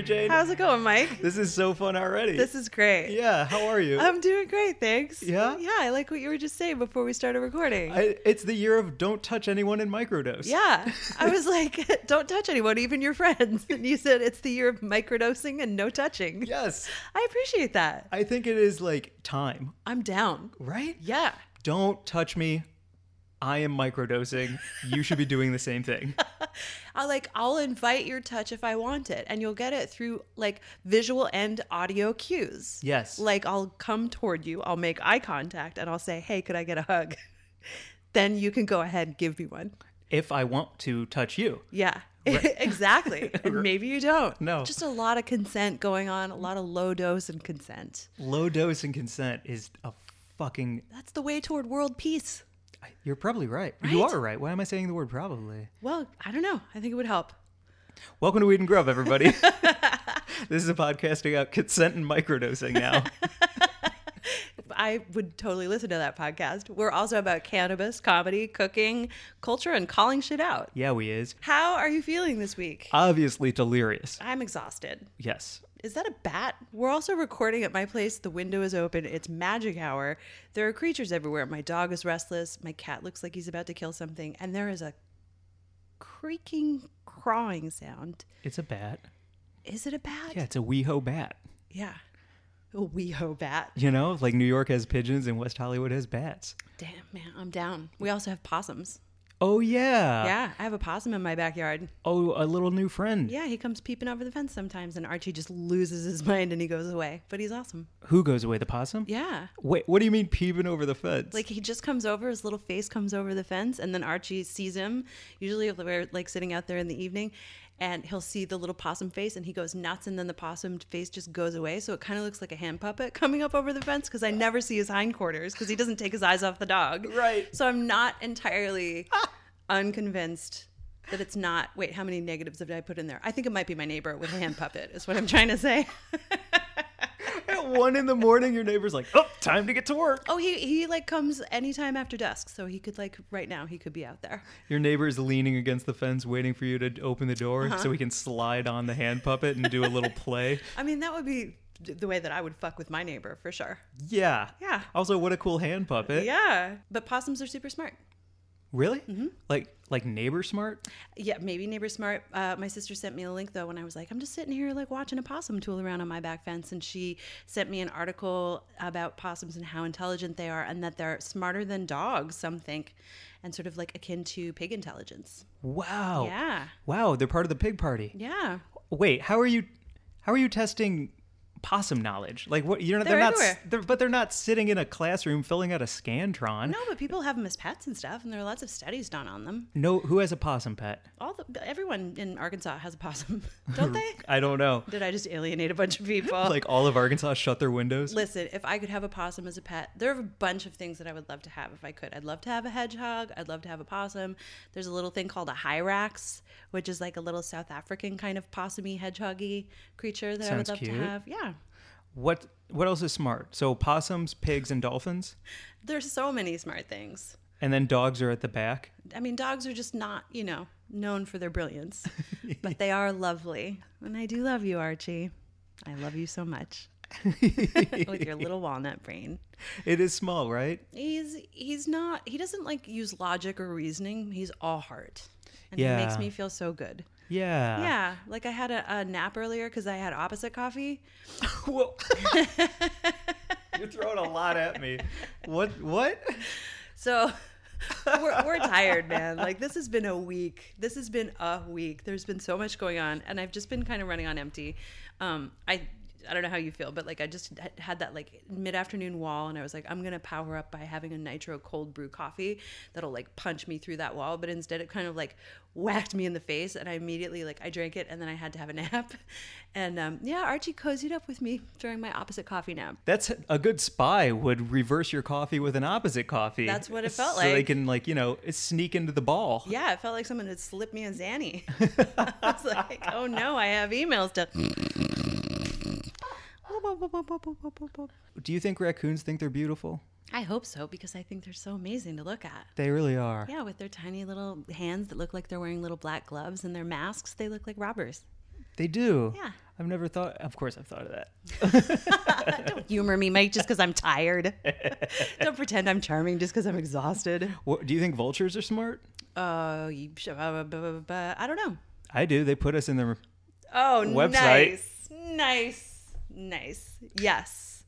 Mary Jane? How's it going, Mike? this is so fun already. This is great. yeah. How are you? I'm doing great, thanks. Yeah? Yeah, I like what you were just saying before we started recording. I, it's the year of don't touch anyone in microdose. yeah. I was like, don't touch anyone, even your friends. And you said it's the year of microdosing and no touching. Yes. I appreciate that. I think it is like time, I'm down. right? Yeah. Don't touch me. I am microdosing. You should be doing the same thing. I like I'll invite your touch if I want it and you'll get it through like visual and audio cues. Yes. Like I'll come toward you, I'll make eye contact and I'll say, "Hey, could I get a hug?" then you can go ahead and give me one. If I want to touch you. Yeah. exactly. And maybe you don't. No. Just a lot of consent going on, a lot of low dose and consent. Low dose and consent is a fucking. That's the way toward world peace. You're probably right. You are right. Why am I saying the word probably? Well, I don't know. I think it would help. Welcome to Weed and Grub, everybody. this is a podcast about consent and microdosing now. I would totally listen to that podcast. We're also about cannabis, comedy, cooking, culture, and calling shit out. yeah, we is. How are you feeling this week? Obviously delirious. I'm exhausted. Yes. Is that a bat? We're also recording at my place. The window is open. It's magic hour. There are creatures everywhere. My dog is restless. My cat looks like he's about to kill something. And there is a creaking, crawling sound. It's a bat. Is it a bat? Yeah, it's a WeHo bat. Yeah. A WeHo bat. You know, like New York has pigeons and West Hollywood has bats. Damn, man, I'm down. We also have possums. Oh yeah. yeah, I have a possum in my backyard. Oh, a little new friend. Yeah, he comes peeping over the fence sometimes, and Archie just loses his mind and he goes away. But he's awesome. Who goes away? The possum? Yeah. Wait, what do you mean peeping over the fence? Like he just comes over, his little face comes over the fence, and then Archie sees him. Usually, if we're like sitting out there in the evening, and he'll see the little possum face, and he goes nuts, and then the possum face just goes away. So it kind of looks like a hand puppet coming up over the fence because I never see his hindquarters because he doesn't take his eyes off the dog. Right. So I'm not entirely ah. unconvinced. That it's not. Wait, how many negatives did I put in there? I think it might be my neighbor with a hand puppet. Is what I'm trying to say. One in the morning, your neighbor's like, "Oh, time to get to work." Oh, he he like comes anytime after dusk, so he could like right now he could be out there. Your neighbor's leaning against the fence, waiting for you to open the door Uh-huh. so he can slide on the hand puppet and do a little play. I mean, that would be the way that I would fuck with my neighbor for sure. Yeah. Yeah. Also, what a cool hand puppet. Yeah, but possums are super smart. Really? Mm-hmm. Like, like neighbor smart? Yeah, maybe neighbor smart. Uh, my sister sent me a link though when I was like, I'm just sitting here like watching a possum tool around on my back fence, and she sent me an article about possums and how intelligent they are, and that they're smarter than dogs. Some think, and sort of like akin to pig intelligence. Wow. Yeah, Wow, they're part of the pig party. yeah. Wait, how are you? How are you testing possum knowledge? Like, what? You're not. They're, They're not. everywhere. They're, but they're not sitting in a classroom filling out a scantron. No, but people have them as pets and stuff, and there are lots of studies done on them. No. Who has a possum pet? All the, everyone in Arkansas has a possum, don't they? I don't know. Did I just alienate a bunch of people? Like all of Arkansas shut their windows. Listen, if I could have a possum as a pet, there are a bunch of things that I would love to have if I could. I'd love to have a hedgehog. I'd love to have a possum. There's a little thing called a hyrax, which is like a little South African kind of possumy hedgehoggy creature that I would love cute. to have. Yeah. What? What else is smart? So possums, pigs, and dolphins, There's so many smart things. and then dogs are at the back. I mean, dogs are just not, you know, known for their brilliance, but they are lovely. And I do love you, Archie. I love you so much. With your little walnut brain. It is small, right? He's he's not he doesn't like use logic or reasoning. He's all heart. And he Yeah. makes me feel so good. Yeah. yeah. Like I had a, a nap earlier because I had opposite coffee. Whoa. You're throwing a lot at me. What? What? So we're, we're tired, man. Like this has been a week. This has been a week. There's been so much going on, and I've just been kind of running on empty. Um, I I don't know how you feel, but like I just had- that like mid afternoon wall, and I was like, I'm gonna power up by having a nitro cold brew coffee that'll like punch me through that wall. But instead, it kind of like whacked me in the face, and I immediately like I drank it, and then I had to have a nap. And um, yeah, Archie cozied up with me during my opposite coffee nap. That's a good spy would reverse your coffee with an opposite coffee. That's what it felt so they like. can like you know sneak into the ball. Yeah, it felt like someone had slipped me a Xanny. I was like, oh no, I have emails to. Do you think raccoons think they're beautiful? I hope so because I think they're so amazing to look at. They really are. Yeah, with their tiny little hands that look like they're wearing little black gloves and their masks, they look like robbers. They do. Yeah. I've never thought. Of course, I've thought of that. Don't humor me, Mike, just because I'm tired. Don't pretend I'm charming just because I'm exhausted. What, do you think vultures are smart? Uh, you, uh, I don't know. I do. They put us in the. Oh, Website. nice, nice, nice. Yes,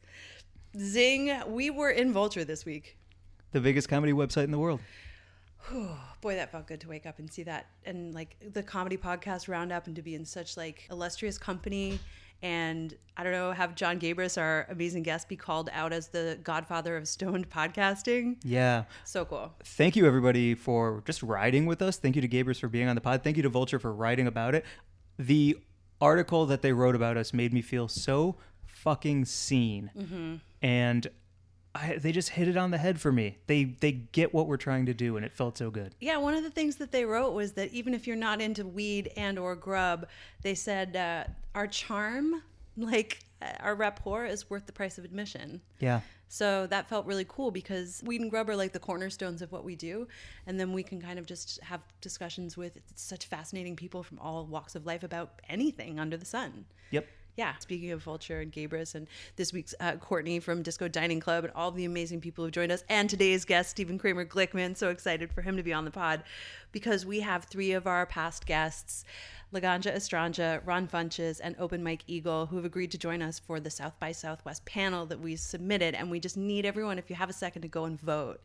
zing. We were in Vulture this week. The biggest comedy website in the world. Boy, that felt good to wake up and see that, and like the comedy podcast roundup, and to be in such like illustrious company. And I don't know, have Jon Gabrus, our amazing guest, be called out as the godfather of stoned podcasting. Yeah. So cool. Thank you, everybody, for just riding with us. Thank you to Gabrus for being on the pod. Thank you to Vulture for writing about it. The article that they wrote about us made me feel so fucking seen. Mm-hmm. And I, they just hit it on the head for me. They they get what we're trying to do, and it felt so good. Yeah, one of the things that they wrote was that even if you're not into weed and or grub, they said uh, our charm, like uh, our rapport, is worth the price of admission. Yeah. So that felt really cool because weed and grub are like the cornerstones of what we do, and then we can kind of just have discussions with such fascinating people from all walks of life about anything under the sun. Yep. Yeah. Speaking of Vulture and Gabrus and this week's uh, Courtney from Disco Dining Club and all the amazing people who've joined us, and today's guest, Stephen Kramer Glickman. So excited for him to be on the pod because we have three of our past guests, Laganja Estranja, Ron Funches, and Open Mike Eagle, who have agreed to join us for the South by Southwest panel that we submitted. And we just need everyone, if you have a second, to go and vote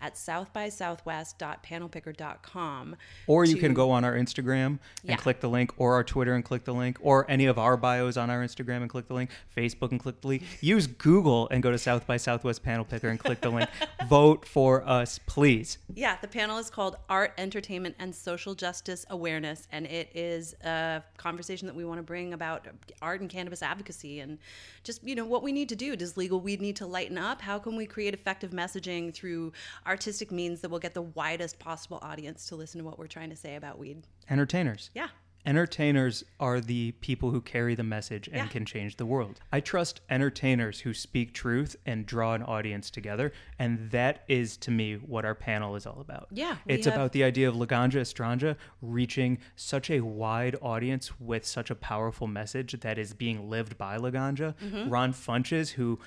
at southbysouthwest.panelpicker.com. Or you to- can go on our Instagram and Yeah. click the link, or our Twitter and click the link, or any of our bios on our Instagram and click the link, Facebook and click the link. Use Google and go to South by Southwest Panel Picker and click the link. Vote for us, please. Yeah, the panel is called Art, Entertainment, and Social Justice Awareness, and it is a conversation that we want to bring about art and cannabis advocacy and just, you know, what we need to do. Does legal weed need to lighten up? How can we create effective messaging through artistic means that we'll get the widest possible audience to listen to what we're trying to say about weed? Entertainers. Yeah. Entertainers are the people who carry the message and Yeah. can change the world. I trust entertainers who speak truth and draw an audience together, and that is to me what our panel is all about. Yeah, It's have- about the idea of Laganja Estranja reaching such a wide audience with such a powerful message that is being lived by Laganja. Mm-hmm. Ron Funches, who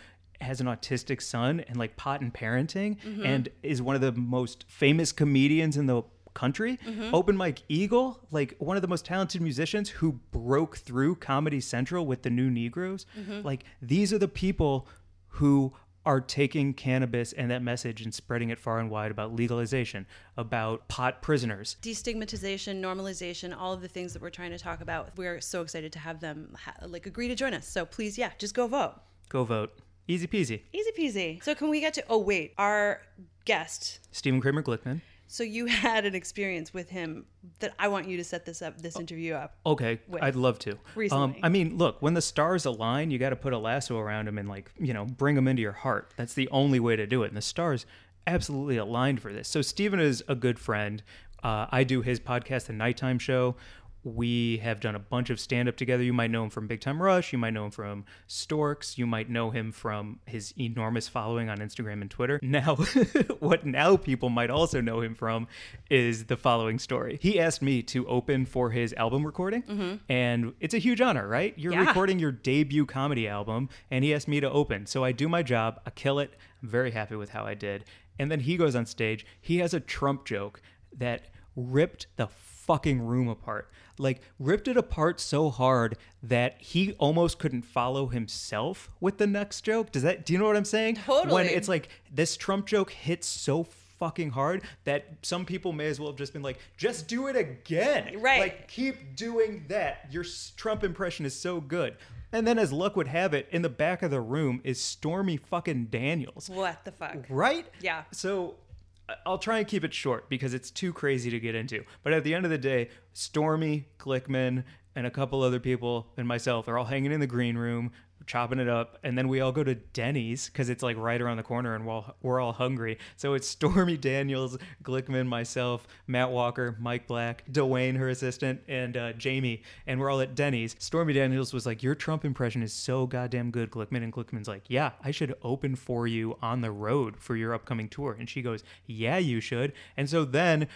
has an autistic son and like pot and parenting Mm-hmm. and is one of the most famous comedians in the country. Mm-hmm. Open Mike Eagle, like one of the most talented musicians who broke through Comedy Central with the New Negroes. Mm-hmm. Like these are the people who are taking cannabis and that message and spreading it far and wide about legalization, about pot prisoners. Destigmatization, normalization, all of the things that we're trying to talk about. We're so excited to have them ha- like agree to join us. So please, yeah, just go vote. Go vote. Easy peasy. Easy peasy. So can we get to? Oh wait, our guest. Stephen Kramer Glickman. So you had an experience with him that I want you to set this up, this interview up. Okay, with I'd love to. Um. I mean, look, when the stars align, you got to put a lasso around him and like, you know, bring him into your heart. That's the only way to do it. And the stars absolutely aligned for this. So Stephen is a good friend. Uh, I do his podcast, The Nighttime Show. We have done a bunch of stand up together. You might know him from Big Time Rush. You might know him from Storks. You might know him from his enormous following on Instagram and Twitter. Now, what now people might also know him from is the following story. He asked me to open for his album recording, mm-hmm. and it's a huge honor, right? You're Yeah. recording your debut comedy album, and he asked me to open. So I do my job, I kill it. I'm very happy with how I did. And then he goes on stage. He has a Trump joke that ripped the fucking room apart. Like ripped it apart so hard that he almost couldn't follow himself with the next joke. Does that do you know what I'm saying? Totally. When it's like this Trump joke hits so fucking hard that some people may as well have just been like, just do it again. Right. Like keep doing that. Your Trump impression is so good. And then, as luck would have it, in the back of the room is Stormy fucking Daniels. What the fuck? Right? Yeah. So I'll try and keep it short because it's too crazy to get into. But at the end of the day, Stormy, Glickman, and a couple other people and myself are all hanging in the green room, chopping it up, and then we all go to Denny's because it's like right around the corner and we're we're all hungry. So it's Stormy Daniels, Glickman, myself, Matt Walker, Mike Black, Dwayne, her assistant, and uh, Jamie, and we're all at Denny's. Stormy Daniels was like, "Your Trump impression is so goddamn good, Glickman," and Glickman's like, "Yeah, I should open for you on the road for your upcoming tour," and she goes, "Yeah, you should." And so then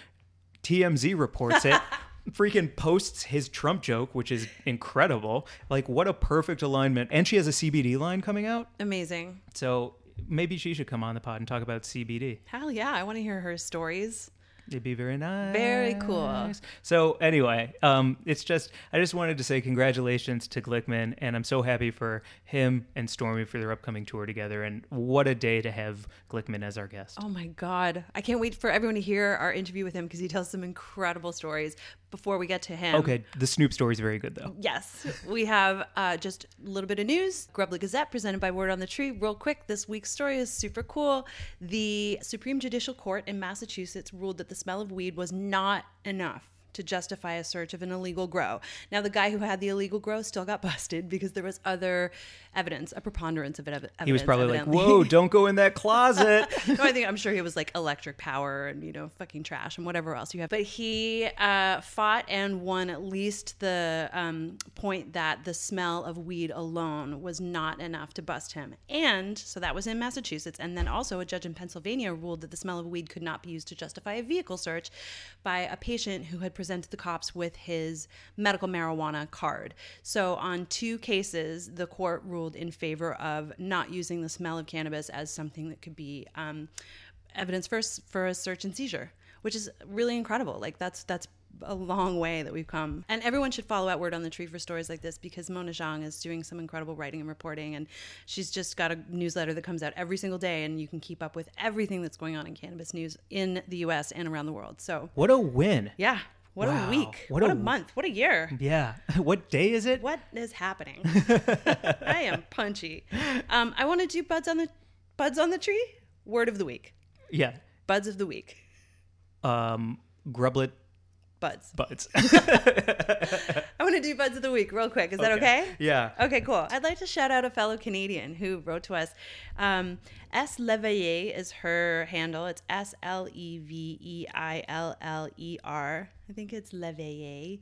TMZ reports it. freaking posts his Trump joke, which is incredible. Like, what a perfect alignment. And she has a CBD line coming out. Amazing. So maybe she should come on the pod and talk about CBD. Hell yeah. I want to hear her stories. It'd be very nice. Very cool. So anyway, um, it's just I just wanted to say congratulations to Glickman, and I'm so happy for him and Stormy for their upcoming tour together. And what a day to have Glickman as our guest. Oh my God. I can't wait for everyone to hear our interview with him because he tells some incredible stories. Before we get to him, Okay, the Snoop story is very good though. Yes, we have uh, just a little bit of news. Grubly Gazette presented by Word on the Tree. Real quick, this week's story is super cool. The Supreme Judicial Court in Massachusetts ruled that the smell of weed was not enough to justify a search of an illegal grow. Now, the guy who had the illegal grow still got busted because there was other evidence, a preponderance of ev- evidence. He was probably like, "Whoa, don't go in that closet." no, I think I'm sure he was like electric power and you know fucking trash and whatever else you have. But he uh, fought and won at least the um, point that the smell of weed alone was not enough to bust him. And so that was in Massachusetts. And then also a judge in Pennsylvania ruled that the smell of weed could not be used to justify a vehicle search by a patient who had presented the cops with his medical marijuana card. So on two cases, the court ruled in favor of not using the smell of cannabis as something that could be um, evidence for for a search and seizure, which is really incredible. Like that's that's a long way that we've come. And everyone should follow at Word on the Tree for stories like this because Mona Zhang is doing some incredible writing and reporting and she's just got a newsletter that comes out every single day and you can keep up with everything that's going on in cannabis news in the US and around the world. So, what a win! yeah, what Wow. a week. What What, a a, month. What a year. Yeah. what day is it? What is happening? I am punchy. Um, I want to do buds on the buds on the tree. Word of the week. Yeah. Buds of the week. Um, Grublet Buds. buds. I want to do buds of the week real quick. Is that okay? Yeah. Okay, cool. I'd like to shout out a fellow Canadian who wrote to us. Um, S. Leveiller is her handle. It's S L E V E I L L E R. I think it's Leveiller.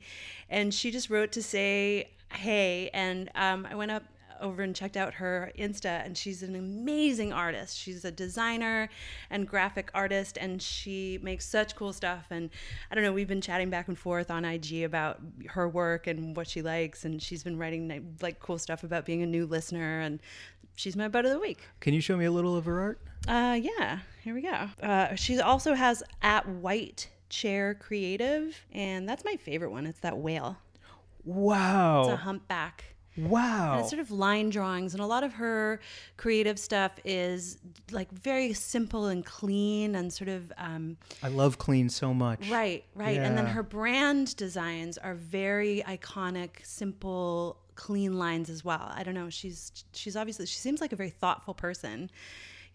And she just wrote to say, hey. And um, I went up over and checked out her Insta, and she's an amazing artist. She's a designer and graphic artist, and she makes such cool stuff. And I don't know, we've been chatting back and forth on IG about her work and what she likes, and she's been writing like cool stuff about being a new listener, and she's my butt of the week. Can you show me a little of her art? Uh, yeah, here we go. Uh, she also has at White Chair Creative, and that's my favorite one. It's that whale. Wow. It's a humpback. Wow. And it's sort of line drawings, and a lot of her creative stuff is like very simple and clean and sort of um, I love clean so much. right, right. And then her brand designs are very iconic, simple, clean lines as well. I don't know. She's she's obviously she seems like a very thoughtful person.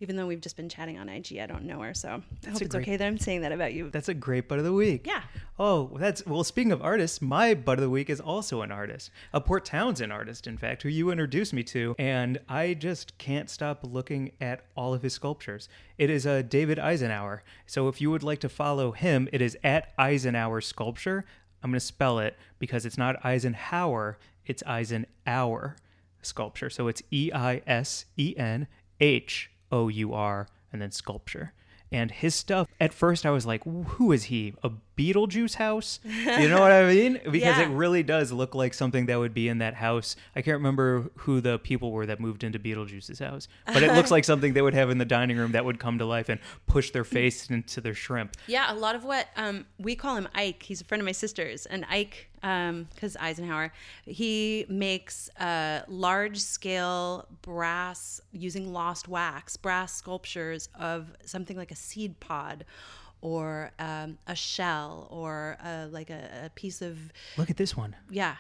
Even though we've just been chatting on IG, I don't know her, so I hope it's great- okay that I'm saying that about you. That's a great butt of the week. Yeah. Oh, that's well. Speaking of artists, my butt of the week is also an artist, a Port Townsend artist, in fact, who you introduced me to, and I just can't stop looking at all of his sculptures. It is a David Eisenhour. So if you would like to follow him, it is at Eisenhower Sculpture. I'm going to spell it because it's not Eisenhower, it's Eisenhour Sculpture. So it's E I S E N H O U R and then sculpture. And his stuff, at first I was like, who is he? A Beetlejuice house? You know what I mean? Because Yeah. it really does look like something that would be in that house. I can't remember who the people were that moved into Beetlejuice's house, but it looks like something they would have in the dining room that would come to life and push their face into their shrimp. Yeah, a lot of what um, we call him Ike. He's a friend of my sister's, and Ike, because Eisenhower, he makes uh, large scale brass using lost wax, brass sculptures of something like a seed pod. Or um, a shell, or uh, like a, a piece of Look at this one. yeah,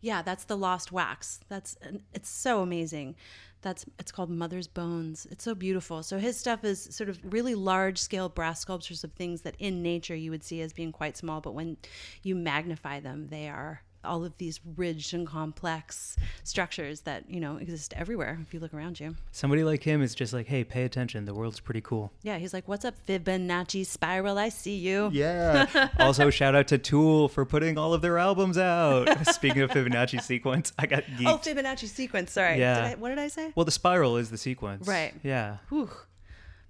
Yeah, that's the lost wax. That's it's so amazing. That's it's called Mother's Bones. It's so beautiful. So his stuff is sort of really large scale brass sculptures of things that in nature you would see as being quite small, but when you magnify them, they are all of these ridged and complex structures that you know exist everywhere if you look around you. Somebody like him is just like, hey, pay attention. The world's pretty cool. Yeah, he's like, "What's up, Fibonacci spiral? I see you." Yeah. also, shout out to Tool for putting all of their albums out. Speaking of Fibonacci sequence, I got oh, geeked. Oh, Fibonacci sequence. Sorry. Yeah. Did I, what did I say? well, the spiral is the sequence. Right. Yeah. Whew.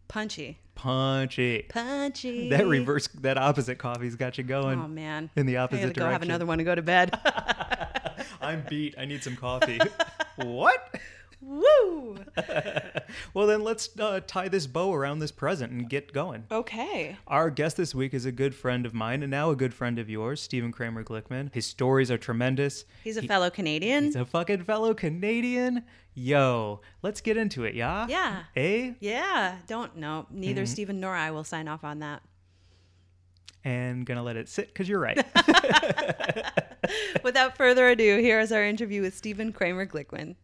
Punchy. Punchy. Punchy. That reverse, that opposite coffee's got you going. Oh man. In the I opposite gotta go have another one to go to bed. I'm beat. I need some coffee. what? Woo. Well, then let's uh, tie this bow around this present and get going. Okay. Our guest this week is a good friend of mine and now a good friend of yours, Stephen Kramer Glickman. His stories are tremendous. He's a fellow Canadian. He's a fucking fellow Canadian. Yo, let's get into it, yeah? Yeah. Eh? yeah. Don't know. Neither Mm-hmm. Stephen nor I will sign off on that. And gonna let it sit because you're right. Without further ado, here is our interview with Stephen Kramer Glickman.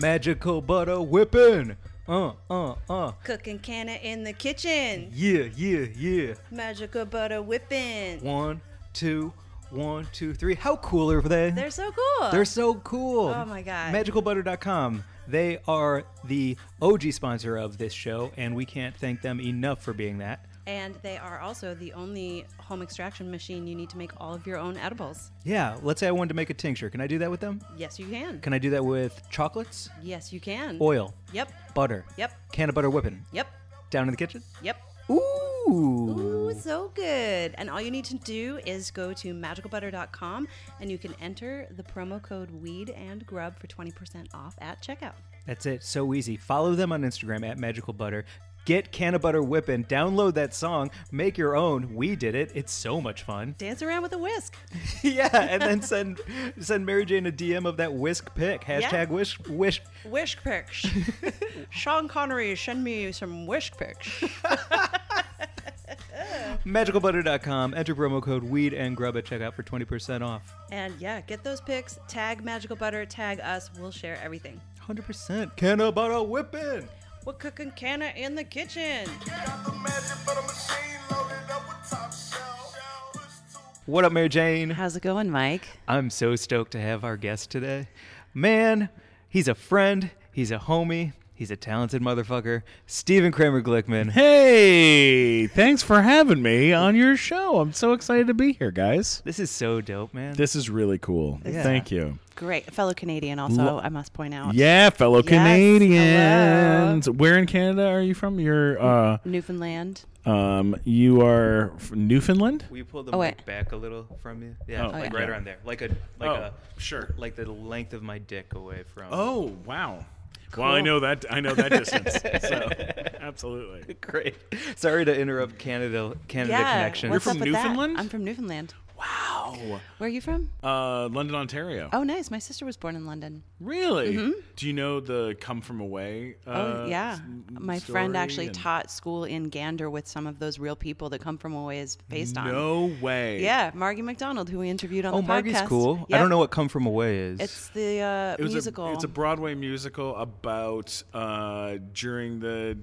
Magical butter whipping. Uh, uh, uh. Cooking canna in the kitchen. Yeah, yeah, yeah. Magical butter whipping. One, two, one, two, three. How cool are they? They're so cool. They're so cool. Oh my God. Magicalbutter.com. They are the OG sponsor of this show, and we can't thank them enough for being that. And they are also the only home extraction machine you need to make all of your own edibles. Yeah, let's say I wanted to make a tincture. Can I do that with them? Yes, you can. Can I do that with chocolates, Yes, you can. oil, Yep. butter, Yep. can of butter whipping, Yep. down in the kitchen? Yep. Ooh. Ooh, so good. And all you need to do is go to magicalbutter.com and you can enter the promo code weed and grub for 20% off at checkout. That's it. So easy. Follow them on Instagram at Magical Butter. Get Can of Butter Whippin'. Download that song. Make your own. We did it. It's so much fun. Dance around with a whisk. yeah, and then send send Mary Jane a DM of that whisk pick. Hashtag wish wish. Whisk pics. Sean Connery, send me some whisk pics. Magicalbutter.com. Enter promo code weed and grub at checkout for 20% off. And yeah, get those pics. Tag Magical Butter, tag us. We'll share everything. 100% Can of Butter Whippin'. We're cooking canna in the kitchen. Got the magic butter machine loaded up with top shelf. What up, Mary Jane? How's it going, Mike? I'm so stoked to have our guest today. Man, he's a friend, he's a homie, he's a talented motherfucker. Stephen Kramer Glickman. Hey, thanks for having me on your show. I'm so excited to be here, guys. This is so dope, man. This is really cool. Yeah. Thank you. Great. A fellow Canadian, also, Lo- I must point out. Yeah, fellow Yes, Canadians. Where in Canada are you from? You're uh Newfoundland. um you are from Newfoundland? We you pull the Oh, mic back a little from you? Yeah, Oh, like yeah. right around there, like a like Oh, a sure. like the length of my dick away from. Oh, wow. Well, I know that I know that distance. so, absolutely. great. Sorry to interrupt Canada Canada yeah. connection. You're from up? Newfoundland? I'm from Newfoundland. Wow. Where are you from? Uh London, Ontario. Oh, nice. My sister was born in London. Really? Do you know the come from away? Uh, Oh, yeah. s- My friend actually and- taught school in Gander with some of those real people that Come From Away is based on. No way. Yeah, Margie McDonald, who we interviewed on oh, the podcast. Oh, Margie's cool. I don't know what "Come From Away" is. It's the uh, It musical. A, it's a Broadway musical about uh, during the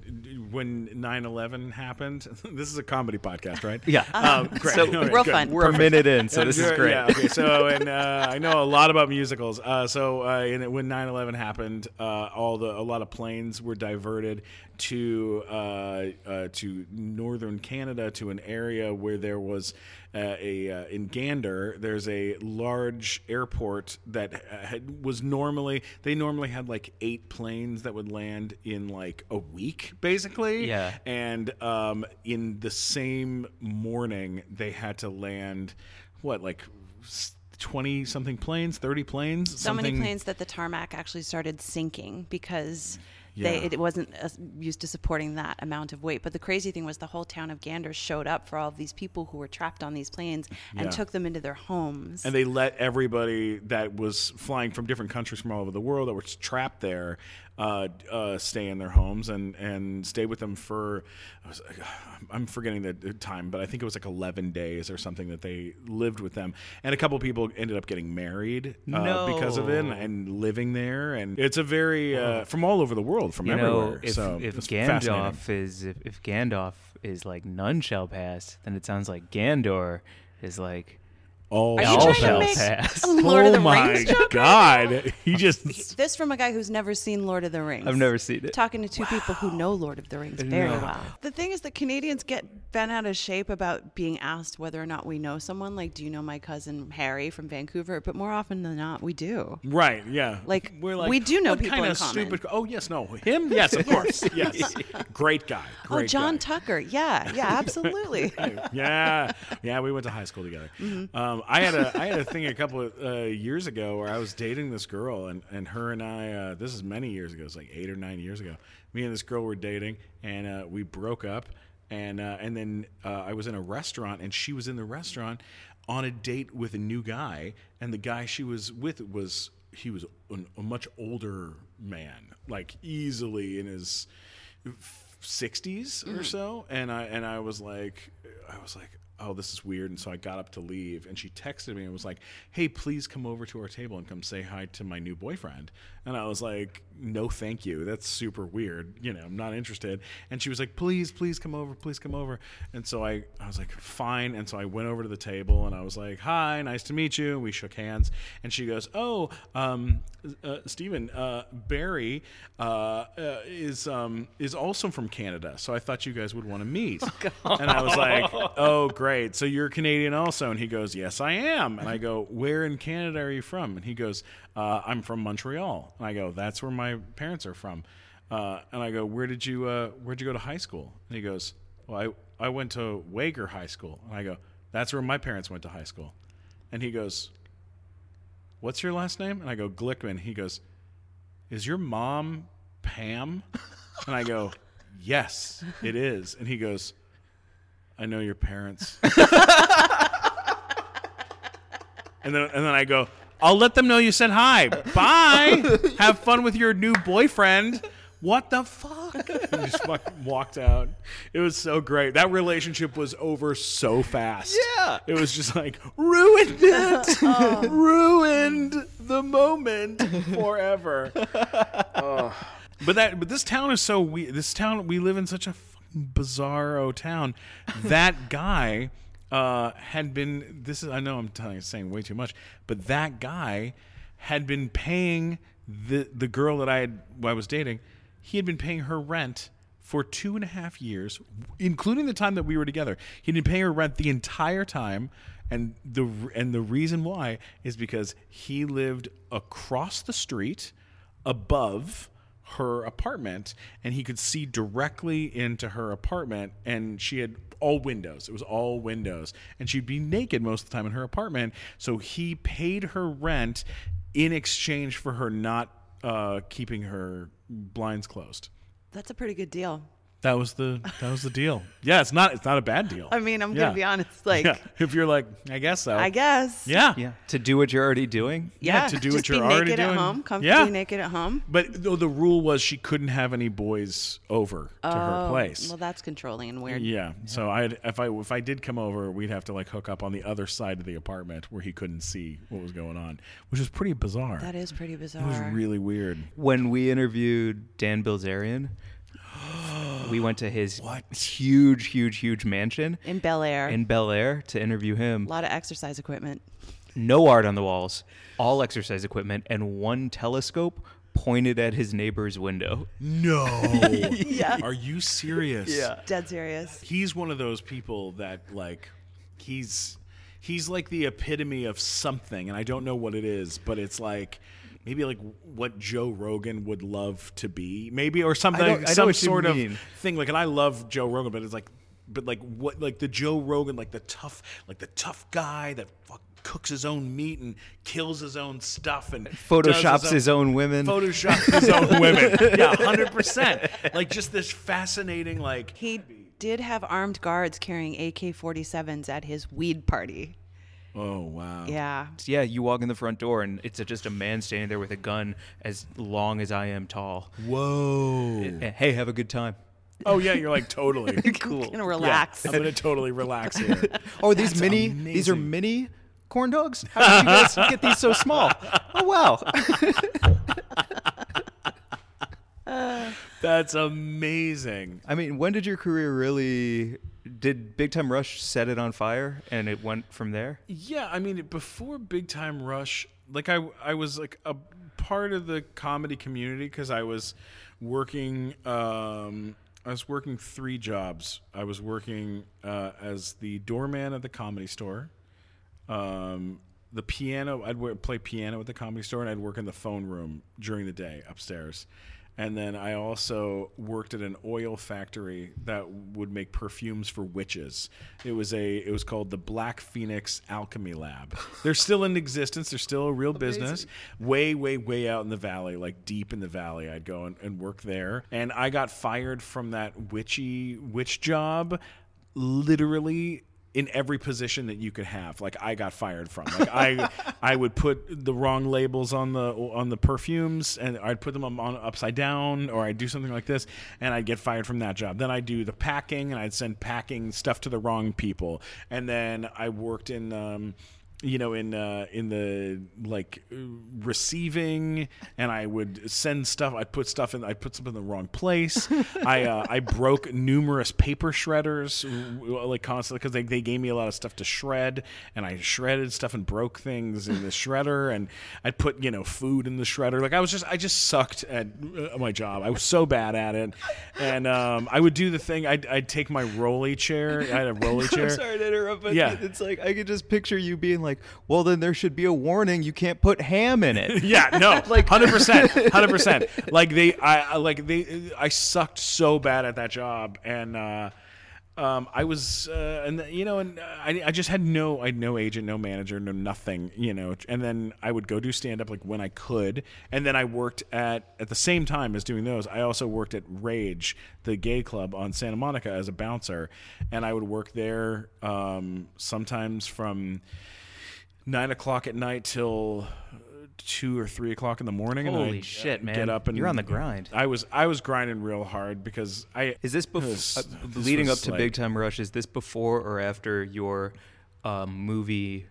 when 9/11 happened. this is a comedy podcast, right? yeah. Um, great. So Okay, Real good. fun. We're a minute in, so And this is great. Yeah, okay. So, and uh, I know a lot about musicals. Uh, so, uh, in, when 9/11 happened, uh, all the a lot of planes were diverted to uh, uh, to northern Canada to an area where there was uh, a uh, in Gander. There's a large airport that had, was normally they normally had like eight planes that would land in like a week, basically. Yeah. And um, in the same morning, they had to land what like twenty something planes, thirty planes, so many something- planes that the tarmac actually started sinking because Yeah. they it wasn't uh, used to supporting that amount of weight. But the crazy thing was the whole town of Gander showed up for all of these people who were trapped on these planes and Yeah. took them into their homes. And they let everybody that was flying from different countries from all over the world that were trapped there uh, uh, stay in their homes and and stay with them for. I was, I'm forgetting the time, but I think it was like 11 days or something that they lived with them, and a couple of people ended up getting married uh, because of it and, and living there, and it's a very uh, from all over the world, from You everywhere. know, if, so if. Gandalf is if, if Gandalf is like none shall pass, then it sounds like Gandor is like all Are you all trying to make pass. a Lord of the oh my Rings joke? god, he just This from a guy who's never seen Lord of the Rings. I've never seen it. Talking to two people who know Lord of the Rings very No. well. The thing is that Canadians get bent out of shape about being asked whether or not we know someone. Like, do you know my cousin Harry from Vancouver? But more often than not, we do. Right. Yeah. Like, we're like we do know what people kind in of common." stupid. Oh yes, no him. Yes, of course. yes, great guy. oh, John guy. Tucker. Yeah, yeah, absolutely. yeah, yeah. We went to high school together. Mm-hmm. Um, I had a I had a thing a couple of uh, years ago where I was dating this girl, and and her and I. Uh, this is many years ago. It's like eight or nine years ago. Me and this girl were dating, and uh, we broke up. And uh, and then uh, I was in a restaurant, and she was in the restaurant on a date with a new guy, and the guy she was with was he was an, a much older man, like easily in his 60s or so and i and i was like i was like oh this is weird and so i got up to leave and she texted me and was like hey please come over to our table and come say hi to my new boyfriend. And i was like no thank you. That's super weird. You know i'm not interested. And she was like please please come over please come over. And so i i was like fine. And so i went over to the table and i was like hi nice to meet you. And we shook hands and she goes oh um uh, Stephen, uh, Barry uh, uh, is um, is also from Canada, so I thought you guys would want to meet. and I was like, "Oh, great! So you're Canadian also?" And he goes, "Yes, I am." And I go, "Where in Canada are you from?" And he goes, uh, "I'm from Montreal." And I go, "That's where my parents are from." Uh, and I go, "Where did you uh, Where'd you go to high school?" And he goes, "Well, I I went to Wagar High School." And I go, "That's where my parents went to high school." And he goes, what's your last name? And I go, Glickman. He goes, is your mom Pam? And I go, yes, it is. And he goes, I know your parents. and then and then I go, I'll let them know you said hi. Bye. Have fun with your new boyfriend. What the fuck? And just fucking walked out. It was so great. That relationship was over so fast. Yeah. It was just like ruined it. Oh. ruined the moment forever. Oh. But that but this town is so we this town we live in such a bizarro town. That guy uh, had been this is I know I'm telling saying way too much, but that guy had been paying the the girl that I had I was dating, he had been paying her rent for two and a half years, including the time that we were together. He'd been paying her rent the entire time, and the and the reason why is because he lived across the street, above her apartment, and he could see directly into her apartment, and she had all windows. It was all windows, and she'd be naked most of the time in her apartment. So he paid her rent in exchange for her not uh, keeping her blinds closed. That's a pretty good deal. That was the that was the deal. Yeah, it's not it's not a bad deal. I mean, I'm Yeah. gonna be honest. Like, yeah. if you're like, I guess so. I guess. Yeah. Yeah, to do what you're already doing. Yeah. to do what you're be already naked doing. at home, comfortably Yeah. naked at home. But though the rule was she couldn't have any boys over to her Oh, place. Well, that's controlling and weird. yeah. So I if I if I did come over, we'd have to like hook up on the other side of the apartment where he couldn't see what was going on, which was pretty bizarre. That is pretty bizarre. it was really weird. When we interviewed Dan Bilzerian, we went to his what? huge, huge, huge mansion in Bel Air. in Bel Air to interview him. a lot of exercise equipment. No art on the walls, all exercise equipment, and one telescope pointed at his neighbor's window. No. Yeah. Are you serious? Yeah. Dead serious. he's one of those people that like he's he's like the epitome of something and i don't know what it is but it's like maybe like what joe rogan would love to be maybe or something I know- I some sort of thing like and i love joe rogan but it's like but like what like the joe rogan like the tough like the tough guy that fuck cooks his own meat and kills his own stuff and Photoshops does his own women. Photoshops his own women. Yeah, hundred percent. Like just this fascinating, like He did have armed guards carrying AK 47s at his weed party. Oh wow. Yeah. Yeah, you walk in the front door and it's just a man standing there with a gun as long as I am tall. Whoa. And, hey, have a good time. Oh yeah, you're like totally. Cool. Gonna relax. I'm gonna totally relax here. Oh, these That's mini these are mini corn dogs? How did you guys get these so small? Oh wow. That's amazing. I mean, when did your career really did Big Time Rush set it on fire and it went from there? Yeah, I mean, before Big Time Rush, like I, I was like a part of the comedy community because I was working. Um, I was working three jobs. I was working uh, as the doorman at the comedy store. Um, the piano, I'd wo- play piano at the comedy store, and I'd work in the phone room during the day upstairs. And then I also worked at an oil factory that would make perfumes for witches. It was a it was called the Black Phoenix Alchemy Lab. They're still in existence. They're still a real business. Way, way, way out in the valley, like deep in the valley. I'd go and, and work there. And I got fired from that witchy witch job literally in every position that you could have. Like i got fired from. Like i i would put the wrong labels on the on the perfumes and i'd put them on, on upside down or i'd do something like this and i'd get fired from that job. Then i'd do the packing and i'd send packing stuff to the wrong people. And then i worked in um you know in uh, in the like receiving and I would send stuff I'd put stuff in I'd put stuff in the wrong place. I uh, I broke numerous paper shredders like constantly because they, they gave me a lot of stuff to shred and I shredded stuff and broke things in the shredder and I'd put you know food in the shredder. Like I was just I just sucked at uh, my job. I was so bad at it. And um, I would do the thing I'd, I'd take my rolly chair I had a rolly chair. sorry to interrupt, but Yeah. it's like I could just picture you being like, "Well, then there should be a warning. You can't put ham in it." yeah, no, like hundred percent, hundred percent. Like they, I I- like they, I sucked so bad at that job, and uh, um, I was, uh, and you know, and I, I just had no, I had no agent, no manager, no nothing, you know. And then I would go do stand up like when I could, and then I worked at at the same time as doing those. I also worked at Rage, the gay club on Santa Monica, as a bouncer, and I would work there um, sometimes from nine o'clock at night till two or three o'clock in the morning. and then Holy I'd, shit, uh, man. Get up and You're on the grind. I was I was grinding real hard because I Is this before uh, leading up to like- Big Time Rush? Is this before or after your um, movie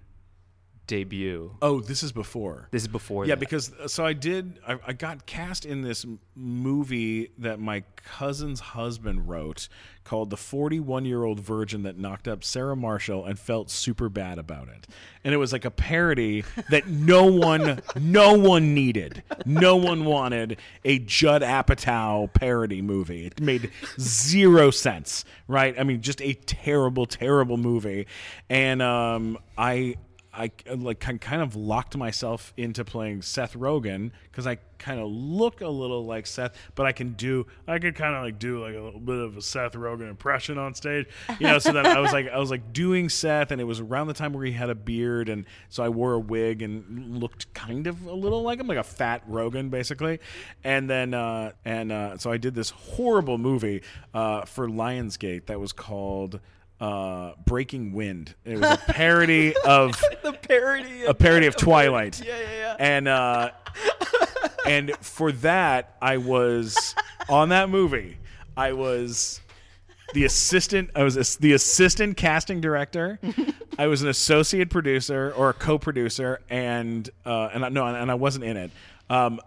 debut? Oh, this is before. This is before. yeah, that. because so I did. I, I got cast in this movie that my cousin's husband wrote called "The 41 Year Old Virgin That Knocked Up Sarah Marshall and Felt Super Bad About It," and it was like a parody that no one, no one needed. No one wanted a Judd Apatow parody movie. It made zero sense, right? I mean, just a terrible, terrible movie, and um, I. I like kind of locked myself into playing Seth Rogen because I kind of look a little like Seth, but I can do I could kind of like do like a little bit of a Seth Rogen impression on stage, you know. So then I was like I was like doing Seth, and it was around the time where he had a beard, and so I wore a wig and looked kind of a little like him, like a fat Rogen basically. And then uh, and uh, so I did this horrible movie uh, for Lionsgate that was called uh, Breaking Wind. It was a parody of the parody. a parody of Twilight. Yeah, yeah, yeah. And uh, and for that, I was on that movie. I was the assistant. I was ass- the assistant casting director. I was an associate producer or a co-producer, and uh, and I, no, and I wasn't in it. Um,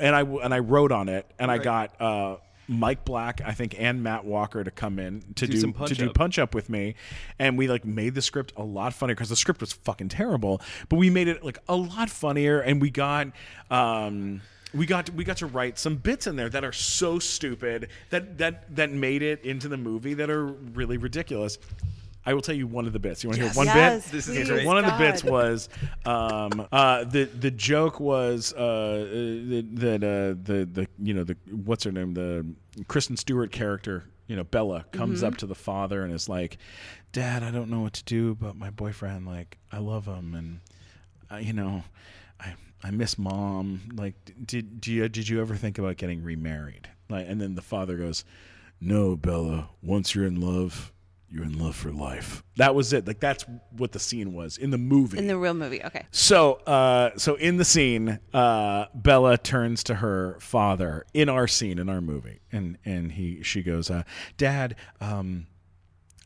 and I and I wrote on it, and I got. Uh, Mike Black, I think, and Matt Walker to come in to Do do, to do up. punch up with me, and we like made the script a lot funnier because the script was fucking terrible, but we made it like a lot funnier, and we got um we got we got to write some bits in there that are so stupid that that that made it into the movie that are really ridiculous. I will tell you one of the bits. You want to Yes. hear one Yes, bit? This is Okay, great. one of the bits was um, uh, the the joke was uh, that that, uh, the the you know the what's her name the Kristen Stewart character you know Bella comes up to the father and is like, "Dad, I don't know what to do, but my boyfriend like I love him and I, you know I I miss mom. Like, did do you did you ever think about getting remarried? Like, and then the father goes, "No, Bella. Once you're in love." You're in love for life. That was it. Like that's what the scene was in the movie. In the real movie, okay. So, uh, so in the scene, uh, Bella turns to her father in our scene in our movie, and and he she goes, uh, "Dad, um,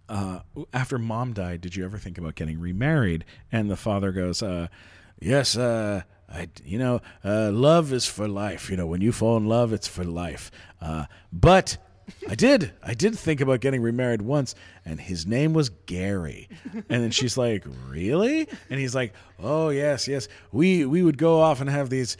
uh, after mom died, did you ever think about getting remarried?" And the father goes, uh, "Yes, uh, I, you know, uh, love is for life. You know, when you fall in love, it's for life. Uh, but." I did. I did think about getting remarried once, and his name was Gary. And then she's like, "Really?" And he's like, "Oh yes, yes. We we would go off and have these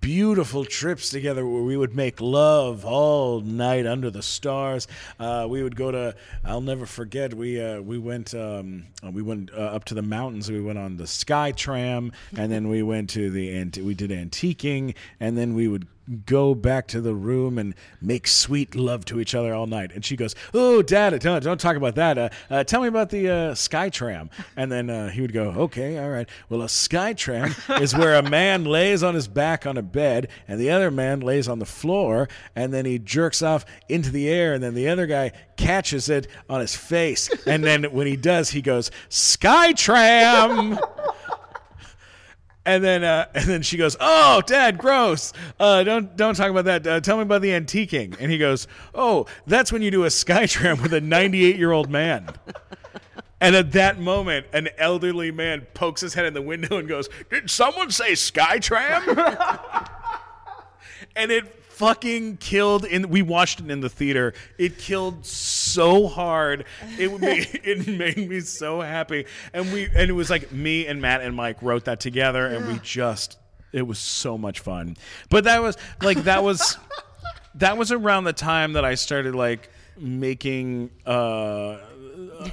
beautiful trips together where we would make love all night under the stars. Uh, we would go to. I'll never forget. We uh, we went um, uh, we went uh, up to the mountains. We went on the Sky Tram, and then we went to the ant- we did antiquing, and then we would go back to the room and make sweet love to each other all night. And she goes, "Oh, Dad, don't don't talk about that. Uh, uh, tell me about the uh, sky tram." And then uh, he would go, "Okay, all right. Well, a sky tram is where a man lays on his back on a bed, and the other man lays on the floor, and then he jerks off into the air, and then the other guy." Catches it on his face, and then when he does, he goes, "Sky tram." And then, uh, and then she goes, "Oh, Dad, gross! Uh, don't don't talk about that. Uh, tell me about the antiquing." And he goes, "Oh, that's when you do a skytram with a 98 year old man." And at that moment, an elderly man pokes his head in the window and goes, "Did someone say skytram?" and it fucking killed in we watched it in the theater. It killed so hard. It made, it made me so happy. And we and it was like me and matt and mike wrote that together and we just it was so much fun. But that was like that was that was around the time that i started like making uh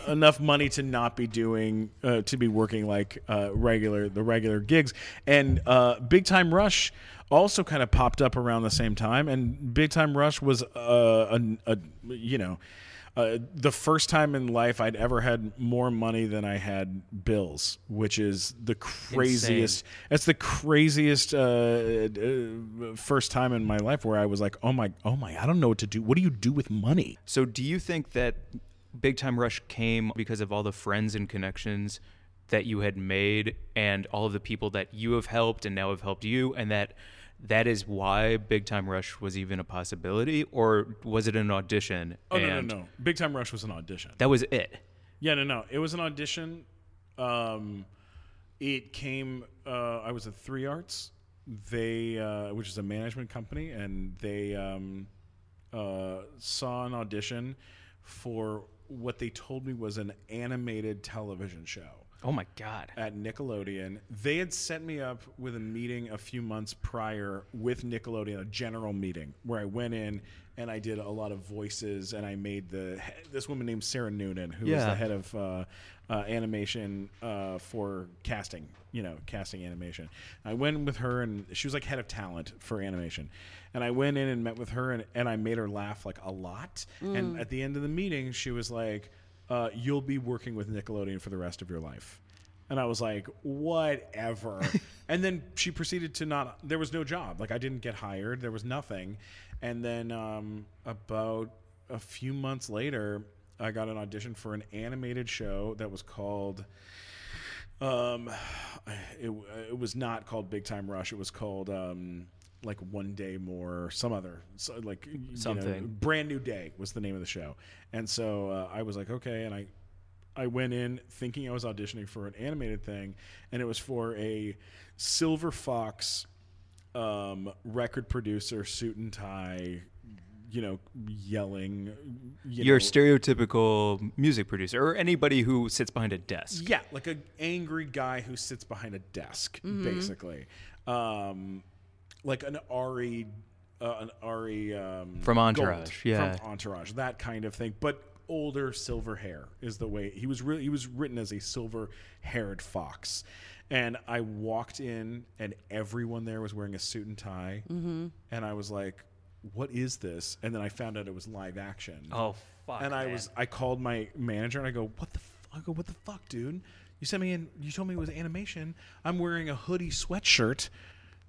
enough money to not be doing uh, to be working like uh, regular the regular gigs and uh, big time rush also kind of popped up around the same time and big time rush was uh, a, a you know uh, the first time in life I'd ever had more money than I had bills, which is the craziest. That's the craziest uh, uh, first time in my life where I was like, "Oh my, oh my, I don't know what to do. What do you do with money?" So, do you think that Big Time Rush came because of all the friends and connections that you had made and all of the people that you have helped and now have helped you, and that that is why Big Time Rush was even a possibility, or was it an audition? Oh no, no, no! Big Time Rush was an audition. That was it. Yeah, no, no. It was an audition. Um, it came. Uh, I was at Three Arts, they, uh, which is a management company, and they um, uh, saw an audition for what they told me was an animated television show Oh my god. at Nickelodeon. They had set me up with a meeting a few months prior with Nickelodeon, a general meeting where I went in and I did a lot of voices and I made the this woman named Sarah Noonan, who was Yeah. the head of uh, uh, animation uh, for casting, you know, casting animation. I went with her and she was like head of talent for animation. And I went in and met with her and, and I made her laugh like a lot. And at the end of the meeting, she was like, uh, "You'll be working with Nickelodeon for the rest of your life." And I was like, whatever. and then she proceeded to not, there was no job. Like, I didn't get hired, there was nothing. And then um, about a few months later, I got an audition for an animated show that was called, um, it, it was not called Big Time Rush. It was called, um, like One Day More, some other, so like you know, Something. Brand New Day was the name of the show. And so uh, I was like, okay. And I, I went in thinking I was auditioning for an animated thing, and it was for a Silver Fox um, record producer, suit and tie, you know, yelling. You You're know, stereotypical music producer, or anybody who sits behind a desk. yeah, like an angry guy who sits behind a desk, basically, um, like an Ari, uh, an Ari um, From Entourage, Gold yeah. from Entourage, that kind of thing, but older, silver hair is the way he was. Really, he was written as a silver-haired fox, and I walked in, and everyone there was wearing a suit and tie, Mm-hmm. and I was like. What is this? And then I found out it was live action Oh fuck. and I man. was I called my manager and I go, "What the fuck? I go, "What the fuck, dude? You sent me in. You told me it was animation. I'm wearing a hoodie sweatshirt."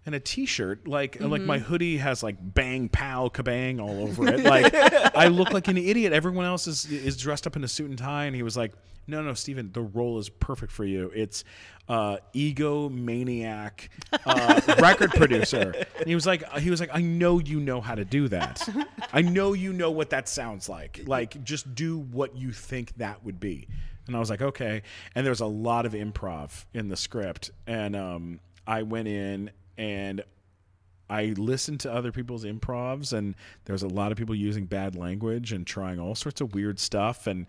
And a t-shirt like like my hoodie has like bang pow kabang all over it. Like i look like an idiot. Everyone else is is dressed up in a suit and tie and he was like no no steven the role is perfect for you. It's uh ego maniac uh record producer. And he was like he was like i know you know how to do that. I know you know what that sounds like. Like just do what you think that would be. And i was like okay. And there's a lot of improv in the script and um i went in and I listened to other people's improvs, and there's a lot of people using bad language and trying all sorts of weird stuff. And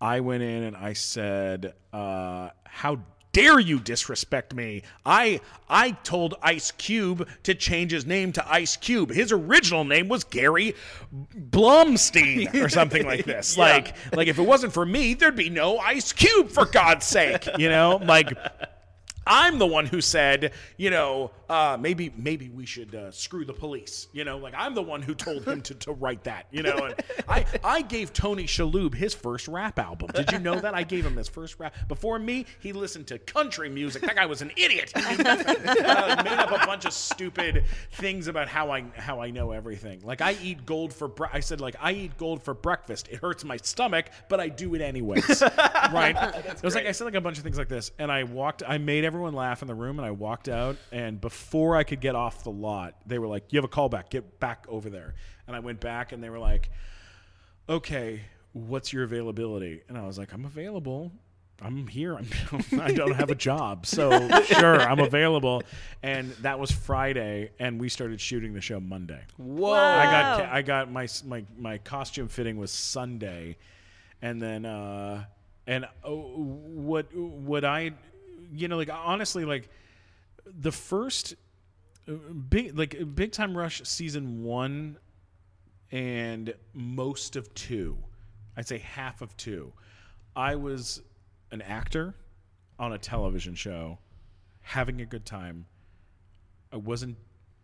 I went in and I said, uh, "How dare you disrespect me? I I told Ice Cube to change his name to Ice Cube. His original name was Gary Blumstein or something like this. Like like if it wasn't for me, there'd be no Ice Cube for God's sake. You know, like." I'm the one who said, you know, uh, maybe maybe we should uh, screw the police. You know, like I'm the one who told him to, to write that. You know, and I I gave Tony Shalhoub his first rap album. Did you know that I gave him his first rap? Before me, he listened to country music. That guy was an idiot. He uh, made up a bunch of stupid things about how I how I know everything. Like I eat gold for bre- I said like I eat gold for breakfast. It hurts my stomach, but I do it anyways. right? it was like I said like a bunch of things like this, and I walked. I made everyone laugh in the room, and I walked out. And before I could get off the lot, they were like, "You have a callback. Get back over there." And I went back, and they were like, "Okay, what's your availability?" And I was like, "I'm available." I'm here. I'm, I don't have a job, so sure, I'm available. And that was Friday, and we started shooting the show Monday. Whoa. I got I got my my my costume fitting was Sunday, and then uh, and uh, what what I you know like honestly like the first uh, big like Big Time Rush season one and most of two, I'd say half of two, I was an actor on a television show, having a good time. I wasn't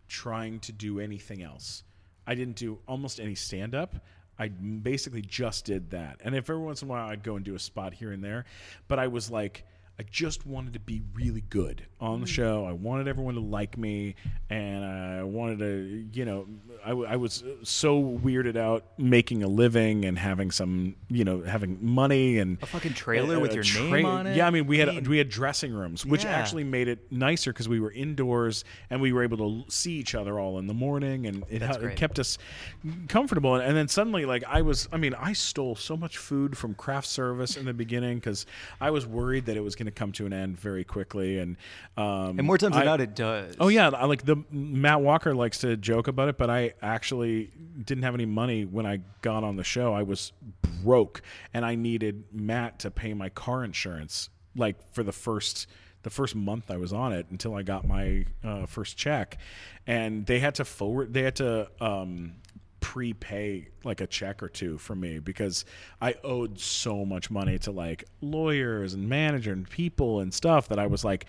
trying to do anything else. I didn't do almost any stand up. I basically just did that. And if every once in a while I'd go and do a spot here and there, but I was like, I just wanted to be really good on the mm. show. I wanted everyone to like me, and I wanted to, you know, I, w- I was so weirded out making a living and having some, you know, having money and A fucking trailer with a your tra- name on it? Yeah, I mean, we had I mean- we had dressing rooms, which Yeah. actually made it nicer because we were indoors and we were able to see each other all in the morning, and it, ha- it kept us comfortable. And then suddenly, like I was, I mean, I stole so much food from craft service in the beginning because I was worried that it was going to come to an end very quickly, and um, And more times than I- not, it does. Oh yeah, I like the Matt Walker likes to joke about it, but I actually didn't have any money when I got on the show. I was broke, and I needed Matt to pay my car insurance, like for the first the first month I was on it until I got my uh, first check, and they had to forward. They had to. Um, prepay like a check or two for me because I owed so much money to like lawyers and manager and people and stuff that I was like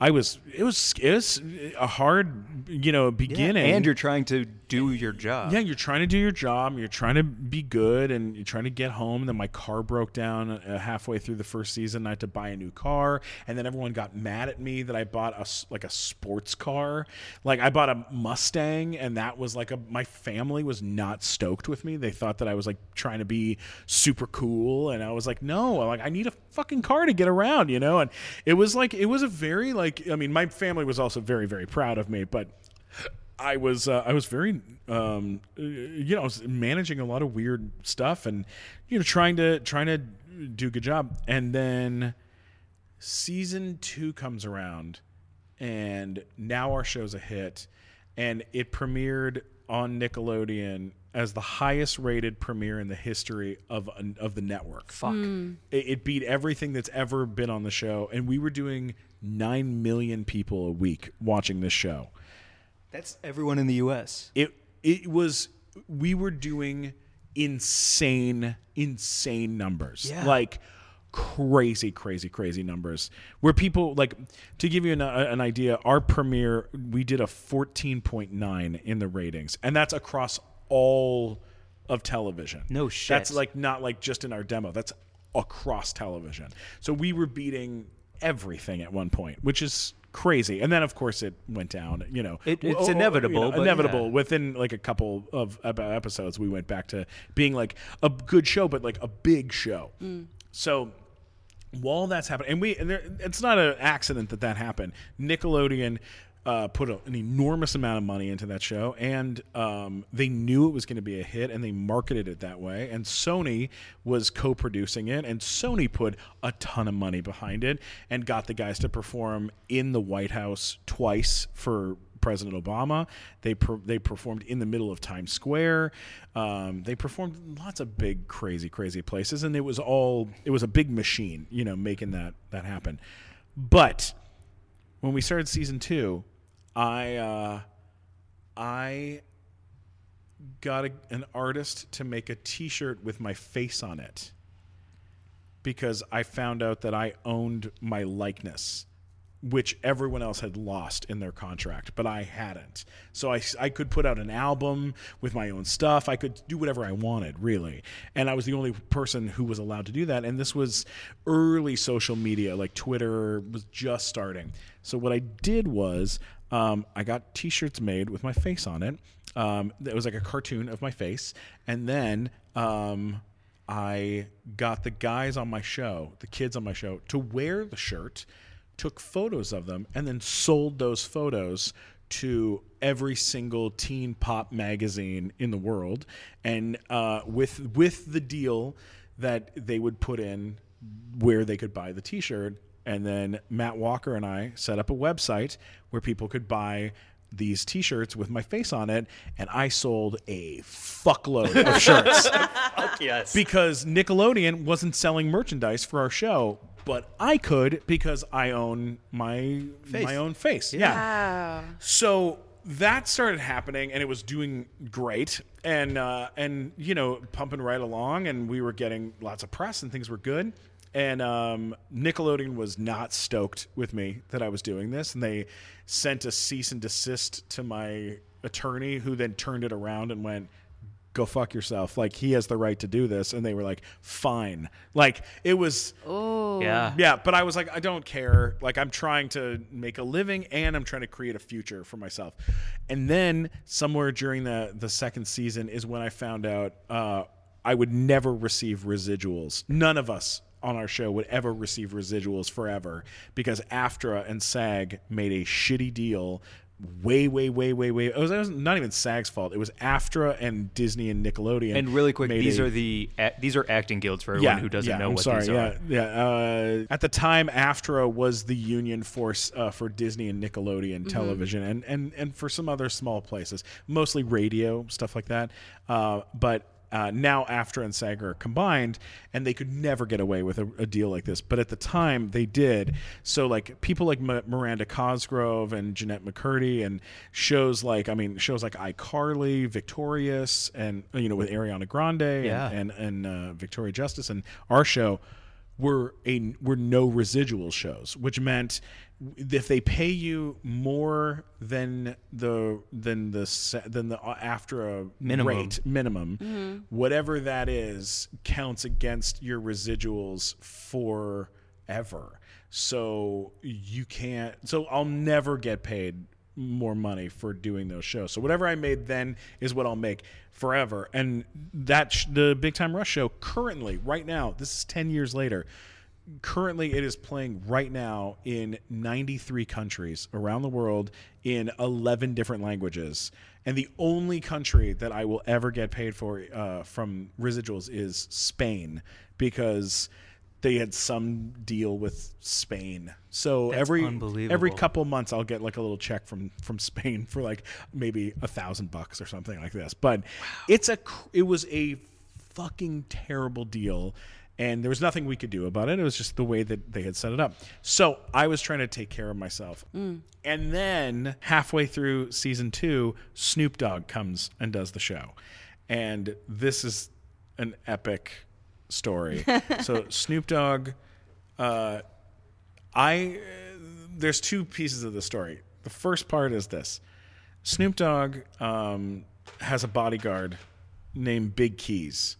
I was it was it was a hard you know Yeah, beginning and you're trying to do your job. yeah, you're trying to do your job. You're trying to be good, and you're trying to get home. And then my car broke down uh, halfway through the first season. I had to buy a new car, and then everyone got mad at me that I bought a like a sports car. Like I bought a Mustang, and that was like a my family was not stoked with me. They thought that I was like trying to be super cool, and I was like, no, like I need a fucking car to get around, you know. And it was like it was a very like I mean, my family was also very very proud of me, but. I was uh, I was very um, you know managing a lot of weird stuff and you know trying to trying to do a good job and then season two comes around and now our show's a hit and it premiered on Nickelodeon as the highest rated premiere in the history of of the network. Fuck. It, it beat everything that's ever been on the show and we were doing 9 million people a week watching this show That's everyone in the U.S. it it was we were doing insane insane numbers Yeah. like crazy crazy crazy numbers where people like to give you an, uh, an idea our premiere we did a 14.9 in the ratings and that's across all of television No shit. that's like not like just in our demo that's across television so we were beating everything at one point which is crazy. And then of course it went down. You know, It- it's Oh, oh, you inevitable, know, but inevitable. yeah. Within like a couple of episodes, we went back to being like a good show, but like a big show. Mm. So while that's happening, and we, and there, it's not an accident that that happened. Nickelodeon uh, put a, an enormous amount of money into that show, and um, they knew it was going to be a hit, and they marketed it that way. And Sony was co-producing it, and Sony put a ton of money behind it, and got the guys to perform in the White House twice for President Obama. They per, they performed in the middle of Times Square. Um, they performed lots of big, crazy, crazy places, and it was all it was a big machine, you know, making that that happen. But when we started season two, I uh, I got a, an artist to make a T-shirt with my face on it because I found out that I owned my likeness, which everyone else had lost in their contract, but I hadn't. So I, I could put out an album with my own stuff. I could do whatever I wanted, really. And I was the only person who was allowed to do that. And this was early social media, like Twitter was just starting. So what I did was um, I got t shirts made with my face on it. Um, it was like a cartoon of my face. And then. Um, I got the guys on my show, the kids on my show, to wear the shirt, took photos of them, and then sold those photos to every single teen pop magazine in the world, and uh, with with the deal that they would put in where they could buy the T-shirt, and then Matt Walker and I set up a website where people could buy these t-shirts with my face on it and I sold a fuckload of shirts yes. because Nickelodeon wasn't selling merchandise for our show, but I could because I own my my own face. Yeah. Wow. So that started happening, and it was doing great, and uh, and you know pumping right along, and we were getting lots of press, and things were good. And um, Nickelodeon was not stoked with me that I was doing this, and they sent a cease and desist to my attorney, who then turned it around and went, go fuck yourself. Like he has the right to do this. And they were like, fine. Like it was, oh yeah. yeah. But I was like, I don't care. Like I'm trying to make a living and I'm trying to create a future for myself. And then somewhere during the the second season is when I found out uh, I would never receive residuals. None of us on our show would ever receive residuals forever because AFTRA and SAG made a shitty deal way, way, way, way, way. It was, it was not even SAG's fault. It was AFTRA and Disney and Nickelodeon. And really quick, these a- are the a- these are acting guilds for everyone who doesn't yeah, know I'm what sorry, these yeah, are. Yeah, uh, at the time, AFTRA was the union force uh, for Disney and Nickelodeon Mm-hmm. television, and, and and for some other small places, mostly radio stuff like that. Uh, but uh, now AFTRA and SAG are combined, and they could never get away with a, a deal like this. But at the time, they did. So like people like M- Miranda Cosgrove and Jennette McCurdy, and shows like I mean shows like iCarly, Victorious, and you know with Ariana Grande, and- and and uh, Victoria Justice and our show were a were no residual shows, which meant if they pay you more than the than the than the uh, AFTRA Minimum. rate minimum, whatever that is counts against your residuals forever. So you can't. So I'll never get paid more money for doing those shows. So whatever I made then is what I'll make forever. And that sh- the Big Time Rush show currently, right now, this is ten years later. Currently, it is playing right now in 93 countries around the world in 11 different languages. And the only country that I will ever get paid for uh, from residuals is Spain because they had some deal with Spain. So That's every every couple months I'll get like a little check from from Spain for like maybe a thousand bucks or something like this. But it's a it was a fucking terrible deal. And there was nothing we could do about it. It was just the way that they had set it up. So I was trying to take care of myself. And then halfway through season two, Snoop Dogg comes and does the show. And this is an epic story. so Snoop Dogg, uh, I there's two pieces of the story. The first part is this: Snoop Dogg um, has a bodyguard named Big Keys.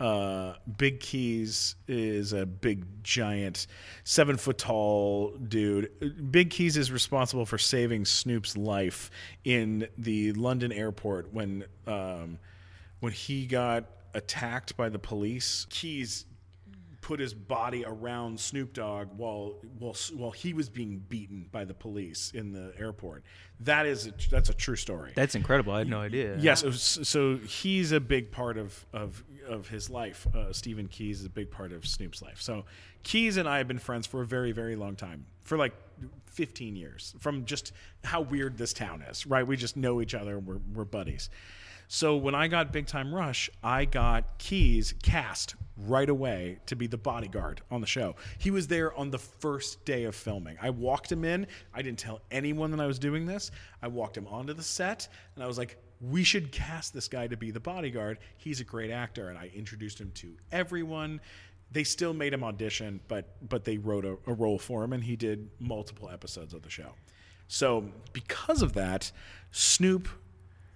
Uh, Big Keys is a big, giant, seven foot tall dude. Big Keys is responsible for saving Snoop's life in the London airport when um, when he got attacked by the police. Keys put his body around Snoop Dogg while while while he was being beaten by the police in the airport. That is a, that's a true story. That's incredible. I had no idea. Yes, was- so he's a big part of of of his life. Uh, Stephen Keys is a big part of Snoop's life. So Keys and I have been friends for a very very long time, for like 15 years, from just how weird this town is. Right, we just know each other. We're we're buddies. So when I got Big Time Rush, I got Keys cast right away to be the bodyguard on the show. He was there on the first day of filming. I walked him in. I didn't tell anyone that I was doing this. I walked him onto the set and I was like, we should cast this guy to be the bodyguard. He's a great actor. And I introduced him to everyone. They still made him audition, but but they wrote a, a role for him and he did multiple episodes of the show. So because of that, Snoop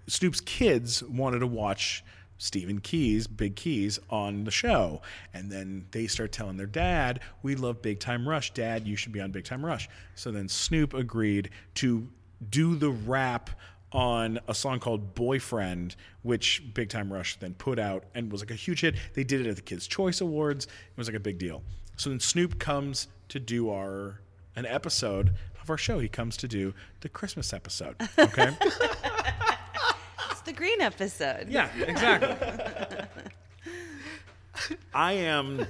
Snoop's kids wanted to watch Stephen Keys, Big Keys, on the show. And then they start telling their dad, We love Big Time Rush. Dad, you should be on Big Time Rush. So then Snoop agreed to do the rap on a song called Boyfriend, which Big Time Rush then put out and was like a huge hit. They did it at the Kids' Choice Awards. It was like a big deal. So then Snoop comes to do our an episode of our show. He comes to do the Christmas episode. Okay. It's the green episode. Yeah, exactly. I am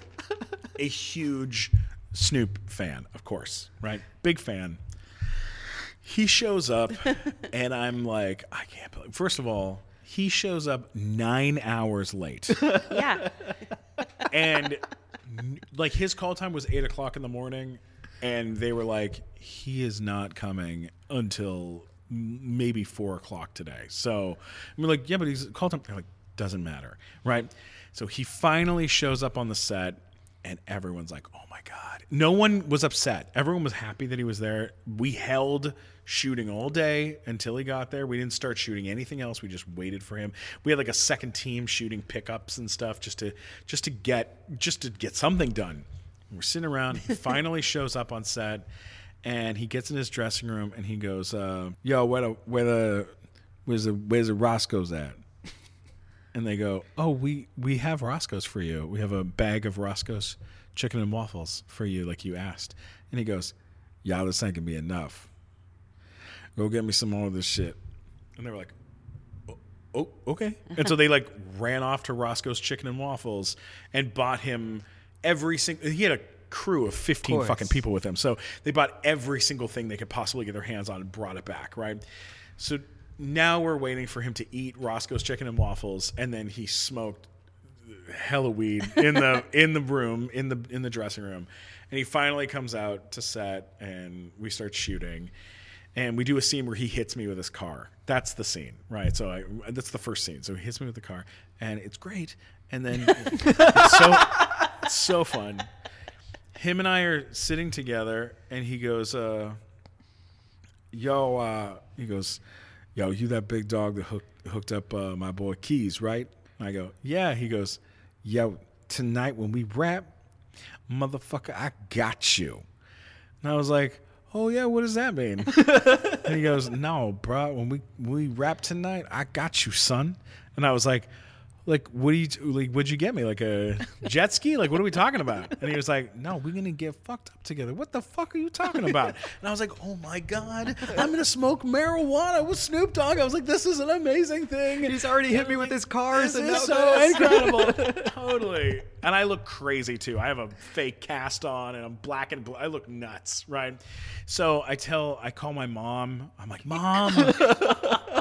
a huge Snoop fan, of course, right? Big fan. He shows up, and I'm like, I can't believe. First of all, he shows up nine hours late, Yeah. and like his call time was eight o'clock in the morning, and they were like, he is not coming until m- maybe four o'clock today. So I'm like, yeah, but he's called. They're like, doesn't matter, right? So he finally shows up on the set, and everyone's like, oh my god. No one was upset. Everyone was happy that he was there. We held shooting all day until he got there. We didn't start shooting anything else. We just waited for him. We had like a second team shooting pickups and stuff just to just to get just to get something done. We're sitting around. He finally shows up on set, and he gets in his dressing room and he goes, uh, "Yo, where the where the where's the where's the Roscoe's at?" And they go, "Oh, we we have Roscoe's for you. We have a bag of Roscoe's chicken and waffles for you, like you asked." And he goes, "Y'all, this ain't gonna be enough. Go get me some more of this shit." And they were like, "Oh, oh okay." and so they like ran off to Roscoe's Chicken and Waffles and bought him every single. He had a crew of fifteen course. fucking people with him, so they bought every single thing they could possibly get their hands on and brought it back. Right. So now we're waiting for him to eat Roscoe's Chicken and Waffles, and then he smoked hella weed in the in the room in the in the dressing room. And he finally comes out to set and we start shooting. And we do a scene where he hits me with his car. That's the scene right? So I, that's the first scene. So he hits me with the car and it's great. And then it's so it's so fun him and I are sitting together and he goes uh yo uh he goes yo you that big dog that hooked hooked up uh, my boy keys right? And i go yeah. He goes yo tonight when we rap motherfucker i got you. And i was like oh yeah what does that mean? And he goes no bro when we when we rap tonight i got you son. And i was like like what do you like what'd you get me? Like a jet ski? Like what are we talking about? And he was like no we're gonna get fucked up together. What the fuck are you talking about? And i was like oh my god i'm gonna smoke marijuana with snoop dogg. I was like this is an amazing thing. He's already hit me with his cars this and is so this. incredible. Totally. And i look crazy too. I have a fake cast on and i'm black and blue. I look nuts right? So i tell i call my mom. I'm like mom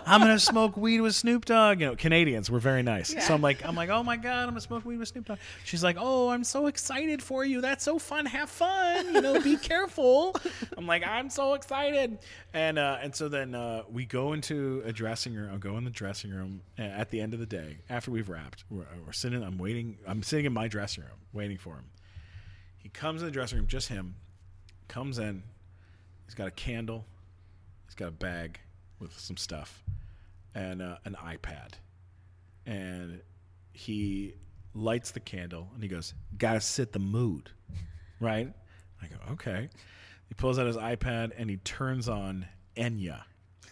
I'm gonna smoke weed with Snoop Dogg. You know, Canadians, we're very nice. So I'm like, I'm like, oh my god, I'm gonna smoke weed with Snoop Dogg. She's like, oh, I'm so excited for you. That's so fun. Have fun. You know, be careful. I'm like, I'm so excited. And uh, and so then uh, we go into a dressing room. I'll go in the dressing room uh, at the end of the day after we've wrapped. We're, we're sitting. I'm waiting. I'm sitting in my dressing room waiting for him. He comes in the dressing room, just him. Comes in. He's got a candle. He's got a bag with some stuff and uh, an iPad. And he lights the candle, and he goes, "Gotta set the mood." Right? I go, "Okay." He pulls out his iPad and he turns on Enya.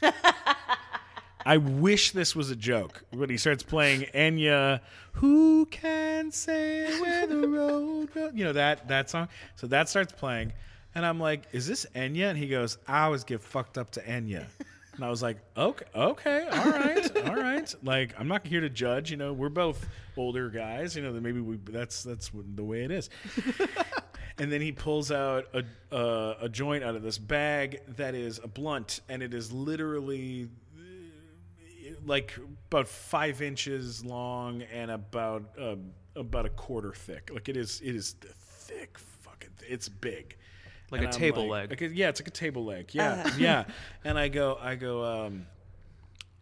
I wish this was a joke. When he starts playing Enya, who can say where the road goes? You know that that song. So that starts playing, and I'm like, "Is this Enya?" And he goes, "I always get fucked up to Enya." And I was like, "Okay, okay, all right, all right." Like, I'm not here to judge. You know, we're both older guys. You know, that maybe we that's that's the way it is. and then he pulls out a uh, a joint out of this bag that is a blunt, and it is literally like about five inches long and about uh, about a quarter thick. Like it is, it is thick. Fucking, it's big. Like a I'm table leg. like a- yeah, it's like a table leg. Yeah, yeah. And I go, I go, um,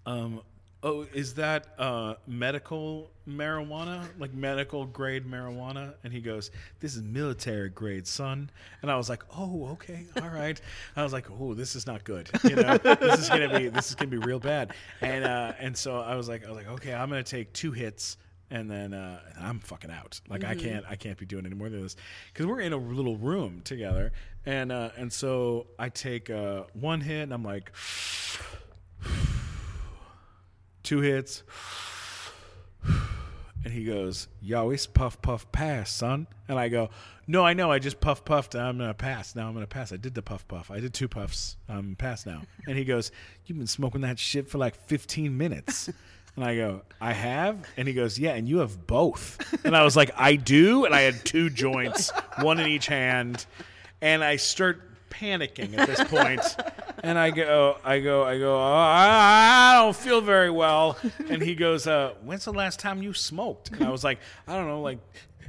um, oh, is that uh, medical marijuana, like medical grade marijuana? And he goes, this is military grade, son. And I was like, oh, okay, all right. I was like, oh, this is not good. You know, this is gonna be, this is gonna be real bad. And uh, and so I was like, I was like, okay, I'm gonna take two hits. And then uh, I'm fucking out. Like I can't, I can't be doing any more than this because we're in a little room together, and uh, and so I take uh, one hit, and I'm like, two hits. And he goes, You always puff, puff, pass, son. And I go, No, I know. I just puff, puffed. I'm going to pass. Now I'm going to pass. I did the puff, puff. I did two puffs. I'm pass now. And he goes, You've been smoking that shit for like 15 minutes. And I go, I have? And he goes, Yeah, and you have both. And I was like, I do. And I had two joints, one in each hand. And I start panicking at this point. And I go, I go, I go, oh, I, don't feel very well. And he goes, uh, when's the last time you smoked? And I was like, I don't know, like,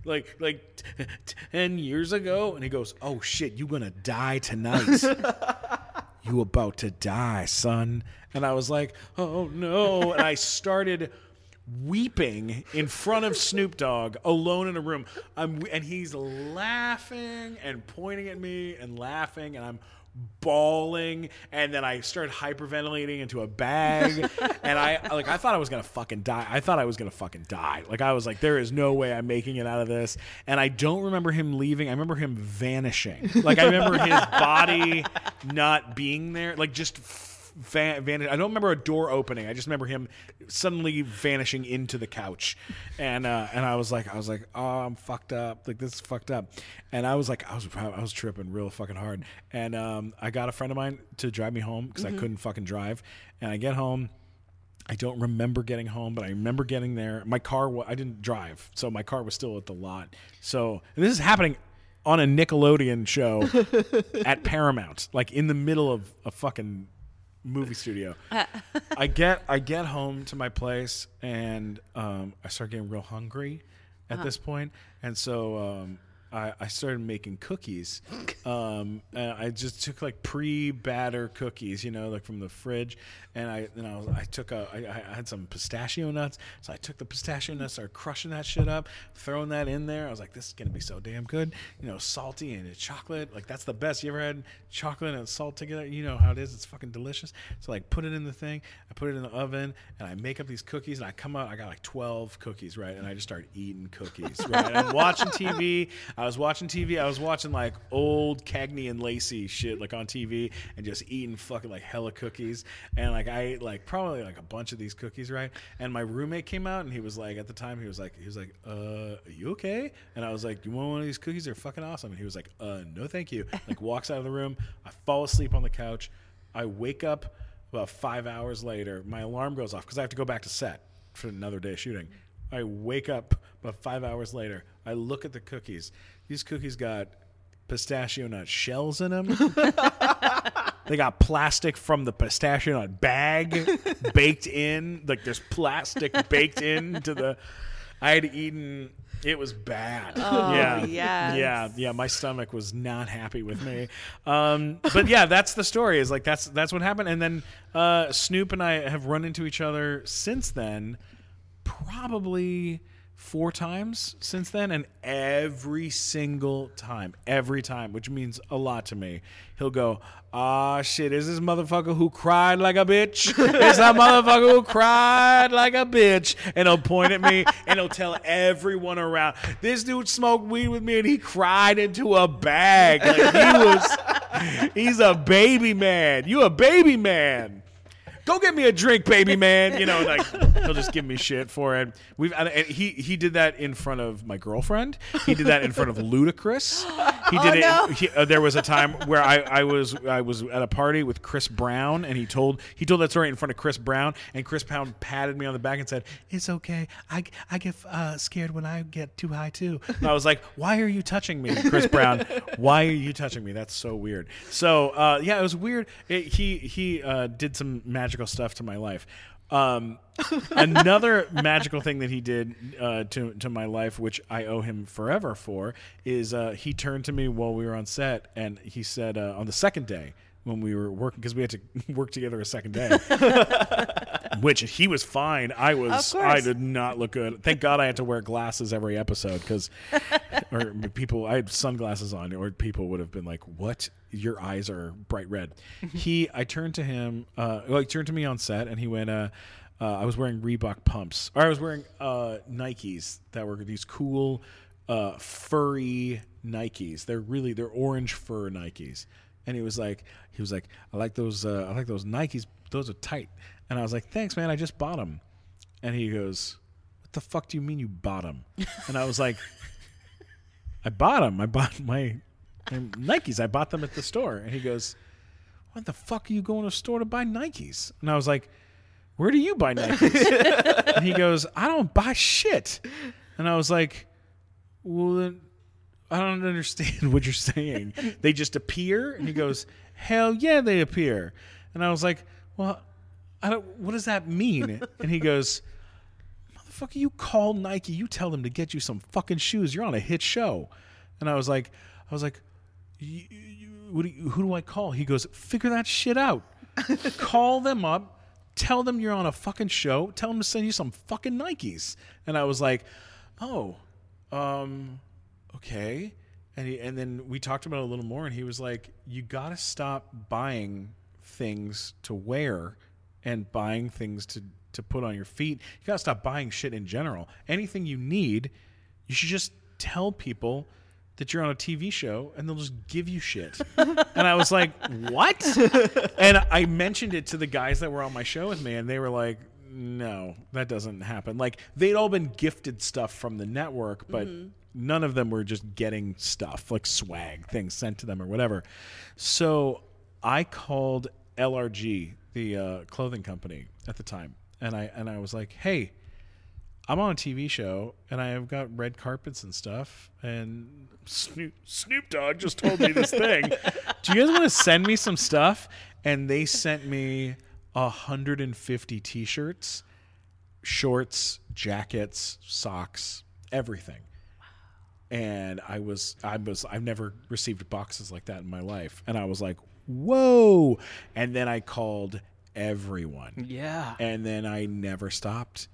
like, like t- 10 years ago. And he goes, oh shit, you gonna die tonight. you about to die, son. And I was like, oh no. And I started weeping in front of Snoop Dogg alone in a room. I'm, and he's laughing and pointing at me and laughing, and I'm bawling and then I started hyperventilating into a bag and I like I thought I was gonna fucking die. I thought I was gonna fucking die. Like I was like, there is no way I'm making it out of this. And I don't remember him leaving. I remember him vanishing. Like I remember his body not being there. Like just van- vanish. I don't remember a door opening. I just remember him suddenly vanishing into the couch, and uh, and I was like, I was like, oh, I'm fucked up. Like this is fucked up, and I was like, I was I was tripping real fucking hard, and um, I got a friend of mine to drive me home because I couldn't fucking drive, and I get home. I don't remember getting home, but I remember getting there. My car, wa- I didn't drive, so my car was still at the lot. So this is happening on a Nickelodeon show at Paramount, like in the middle of a fucking movie studio. I get I get home to my place and um, I start getting real hungry at this point, and so um, I, I started making cookies. Um, and I just took like pre-batter cookies, you know, like from the fridge, and I and I, was, I took a I, I had some pistachio nuts, so I took the pistachio nuts, started crushing that shit up, throwing that in there. I was like, this is gonna be so damn good, you know, salty and it's chocolate, like that's the best. You ever had chocolate and salt together? You know how it is. It's fucking delicious. So like, put it in the thing. I put it in the oven, and I make up these cookies, and I come out. I got like twelve cookies, right? And I just start eating cookies, right? I'm watching TV. I was watching TV. I was watching like old Cagney and Lacey shit, like on TV, and just eating fucking like hella cookies. And like I ate like probably like a bunch of these cookies, right? And my roommate came out, and he was like, at the time, he was like, he was like, uh, are you okay? And I was like, you want one of these cookies? They're fucking awesome. And he was like, uh, no, thank you. Like walks out of the room. I fall asleep on the couch. I wake up about five hours later. My alarm goes off because I have to go back to set for another day of shooting. I wake up about five hours later. I look at the cookies. These cookies got pistachio nut shells in them. they got plastic from the pistachio nut bag baked in. Like there's plastic baked into the. I had eaten. It was bad. Oh, yeah, yes. yeah, yeah. My stomach was not happy with me. Um, but yeah, that's the story. Is like that's that's what happened. And then uh, Snoop and I have run into each other since then, probably four times since then, and every single time, every time, which means a lot to me, he'll go, "Ah, shit, is this motherfucker who cried like a bitch? Is that motherfucker who cried like a bitch?" And he'll point at me and he'll tell everyone around, "This dude smoked weed with me and he cried into a bag like he was." He's a baby man. You a baby man go get me a drink, baby man. You know, like he'll just give me shit for it. We've and he he did that in front of my girlfriend. He did that in front of Ludacris. He did no. it. He, uh, there was a time where I, I was I was at a party with Chris Brown, and he told he told that story in front of Chris Brown, and Chris Brown patted me on the back and said, "It's okay. I I get uh, scared when I get too high too." And I was like, "Why are you touching me, Chris Brown? Why are you touching me? That's so weird." So uh, yeah, it was weird. It, he he uh, did some magical stuff to my life. Um, another magical thing that he did uh, to to my life, which I owe him forever for, is uh, he turned to me while we were on set, and he said uh, on the second day when we were working because we had to work together a second day, which he was fine. I was. I did not look good. Thank God I had to wear glasses every episode because, or people, I had sunglasses on, or people would have been like, "What? Your eyes are bright red." he, I turned to him, uh, well, he turned to me on set, and he went, uh, uh, "I was wearing Reebok pumps, or I was wearing uh, Nikes that were these cool, uh, furry Nikes. They're really they're orange fur Nikes." And he was like, he was like, "I like those, uh, I like those Nikes. Those are tight." And I was like, "Thanks, man. I just bought them." And he goes, "What the fuck do you mean you bought them?" And I was like, "I bought them. I bought my, my Nikes. I bought them at the store." And he goes, "What the fuck are you going to a store to buy Nikes?" And I was like, "Where do you buy Nikes?" and he goes, "I don't buy shit." And I was like, "Well, then I don't understand what you're saying. They just appear?" And he goes, "Hell yeah, they appear." And I was like, "Well, I don't. What does that mean?" And he goes, "Motherfucker, you call Nike, you tell them to get you some fucking shoes. You're on a hit show." And I was like, I was like, "You- you- what do you, who do I call? He goes, "Figure that shit out. call them up." Tell them you're on a fucking show. Tell them to send you some fucking Nikes. And I was like, "Oh, um, okay." And he, and then we talked about it a little more, and he was like, "You got to stop buying things to wear and buying things to to put on your feet. You got to stop buying shit in general. Anything you need, you should just tell people." That you're on a TV show and they'll just give you shit. and I was like, what? and I mentioned it to the guys that were on my show with me, and they were like, no, that doesn't happen. Like, they'd all been gifted stuff from the network, but none of them were just getting stuff, like swag, things sent to them or whatever. So I called LRG, the uh, clothing company at the time, and I, and I was like, hey, I'm on a TV show and I have got red carpets and stuff. And Snoop, Snoop Dogg just told me this thing. Do you guys want to send me some stuff? And they sent me 150 t-shirts, shorts, jackets, socks, everything. And I was, I was, I've never received boxes like that in my life. And I was like, whoa. And then I called everyone Yeah. and then I never stopped.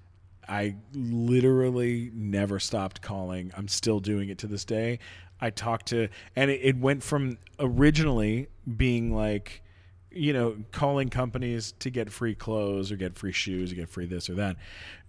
I literally never stopped calling. I'm still doing it to this day. I talked to, and it, it went from originally being like, you know, calling companies to get free clothes or get free shoes or get free this or that.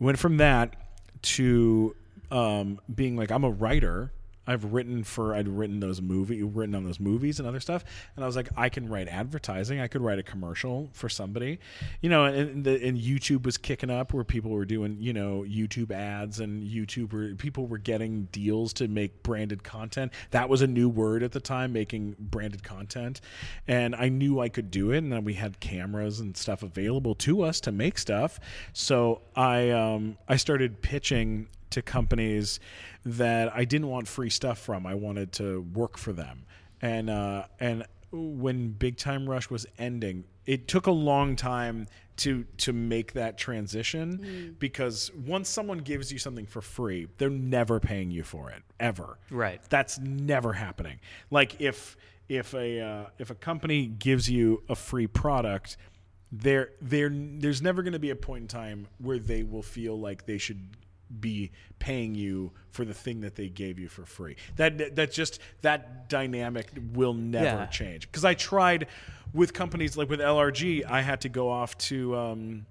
Went from that to um, being like, I'm a writer. I've written for I'd written those movie written on those movies and other stuff, and I was like, I can write advertising. I could write a commercial for somebody, you know. And, the, and YouTube was kicking up where people were doing you know YouTube ads and YouTube people were getting deals to make branded content. That was a new word at the time, making branded content, and I knew I could do it. And then we had cameras and stuff available to us to make stuff. So I um, I started pitching to companies that I didn't want free stuff from. I wanted to work for them. And uh, and when Big Time Rush was ending, it took a long time to to make that transition because once someone gives you something for free, they're never paying you for it ever. Right. That's never happening. Like if if a uh, if a company gives you a free product, there there there's never going to be a point in time where they will feel like they should be paying you for the thing that they gave you for free. That that just that dynamic will never Yeah. change. Because I tried with companies like with LRG, I had to go off to. Um,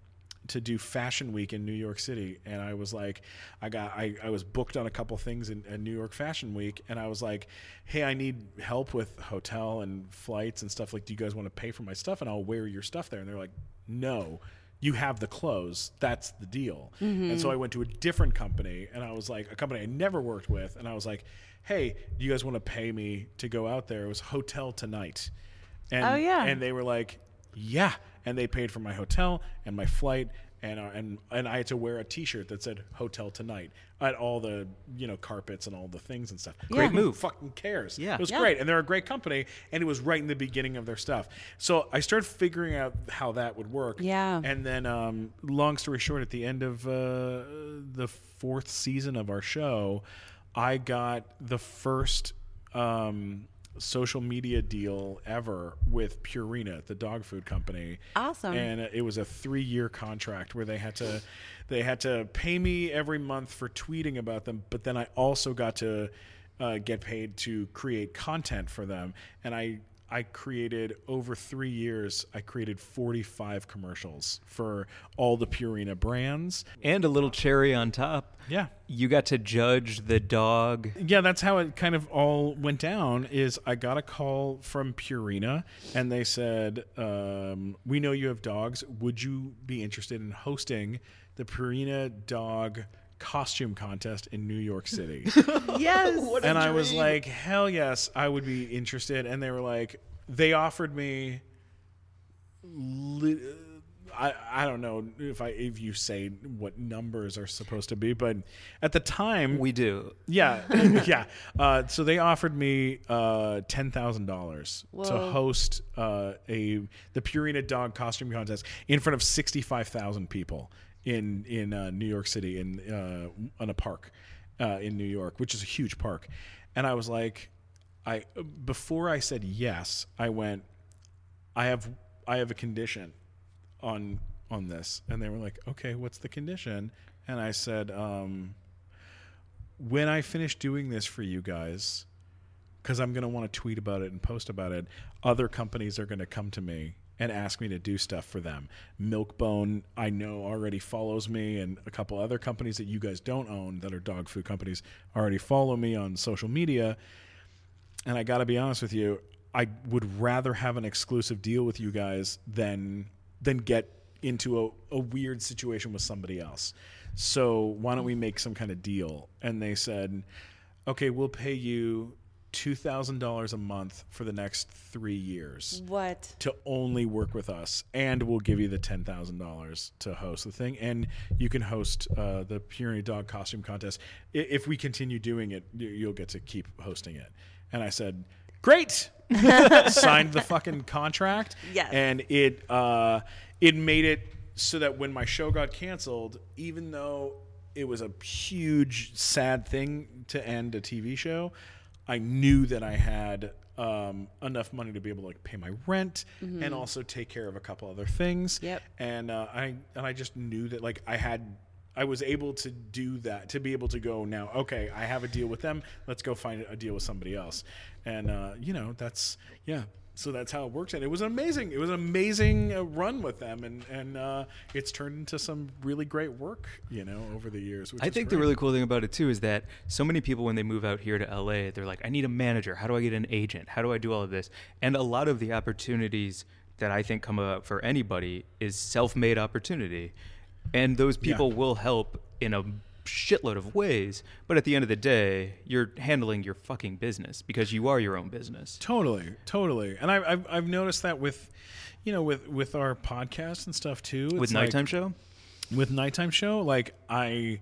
to do fashion week in New York City and I was like I got I, I was booked on a couple things in, in New York fashion week and I was like hey I need help with hotel and flights and stuff like do you guys want to pay for my stuff and I'll wear your stuff there and they're like no you have the clothes that's the deal. Mm-hmm. And so I went to a different company and I was like a company I never worked with and I was like hey do you guys want to pay me to go out there? It was hotel tonight. And Oh, yeah. and they were like, "Yeah," and they paid for my hotel and my flight, and uh, and and I had to wear a T-shirt that said "Hotel Tonight" at all the you know carpets and all the things and stuff. Great move. Fucking cares. Yeah. it was Yeah. great, and they're a great company, and it was right in the beginning of their stuff. So I started figuring out how that would work. Yeah. and then um, long story short, at the end of uh, the fourth season of our show, I got the first. Um, social media deal ever with Purina, the dog food company. Awesome. And it was a 3-year contract where they had to they had to pay me every month for tweeting about them, but then I also got to uh, get paid to create content for them. And I I created over three years. I created forty-five commercials for all the Purina brands. And a little cherry on top. Yeah, You got to judge the dog. yeah, that's how it kind of all went down. Is I got a call from Purina, and they said, um, "We know you have dogs. Would you be interested in hosting the Purina Dog Costume Contest in New York City?" yes. and I was like, "Hell yes, I would be interested." And they were like, they offered me. Li- I, I don't know if I if you say what numbers are supposed to be, but at the time We do. yeah, yeah. Uh, so they offered me uh, ten thousand dollars to host uh, a the Purina Dog Costume Contest in front of sixty five thousand people in in uh, New York City in uh, in a park uh, in New York, which is a huge park. And I was like, I before I said yes, I went. I have I have a condition on on this, and they were like, okay, what's the condition? And I said, um, when I finish doing this for you guys, because I'm going to want to tweet about it and post about it, other companies are going to come to me and ask me to do stuff for them. Milk-Bone, I know already follows me, and a couple other companies that you guys don't own that are dog food companies already follow me on social media. And I got to be honest with you, I would rather have an exclusive deal with you guys than than get into a, a weird situation with somebody else. So why don't we make some kind of deal? And they said, okay, we'll pay you two thousand dollars a month for the next three years What? to only work with us, and we'll give you the ten thousand dollars to host the thing, and you can host uh, the Purina Dog Costume Contest. I- If we continue doing it, you- you'll get to keep hosting it. And I said, "Great!" Signed the fucking contract. Yes. and it uh, it made it so that when my show got canceled, even though it was a huge sad thing to end a TV show, I knew that I had um, enough money to be able to like pay my rent and also take care of a couple other things. Yep. And uh, I and I just knew that like I had. I was able to do that to be able to go now. Okay, I have a deal with them. Let's go find a deal with somebody else, and uh, you know that's yeah. So that's how it works, and it was amazing. It was an amazing uh, run with them, and and uh, it's turned into some really great work, you know, over the years. Which I think the really cool thing about it too is that so many people when they move out here to LA, they're like, I need a manager. How do I get an agent? How do I do all of this? And a lot of the opportunities that I think come about for anybody is self-made opportunity. And those people will help in a shitload of ways, but at the end of the day, you're handling your fucking business because you are your own business. Totally, totally, and I, I've I've noticed that with, you know, with with our podcast and stuff too. With It's like- nighttime show? with nighttime show like i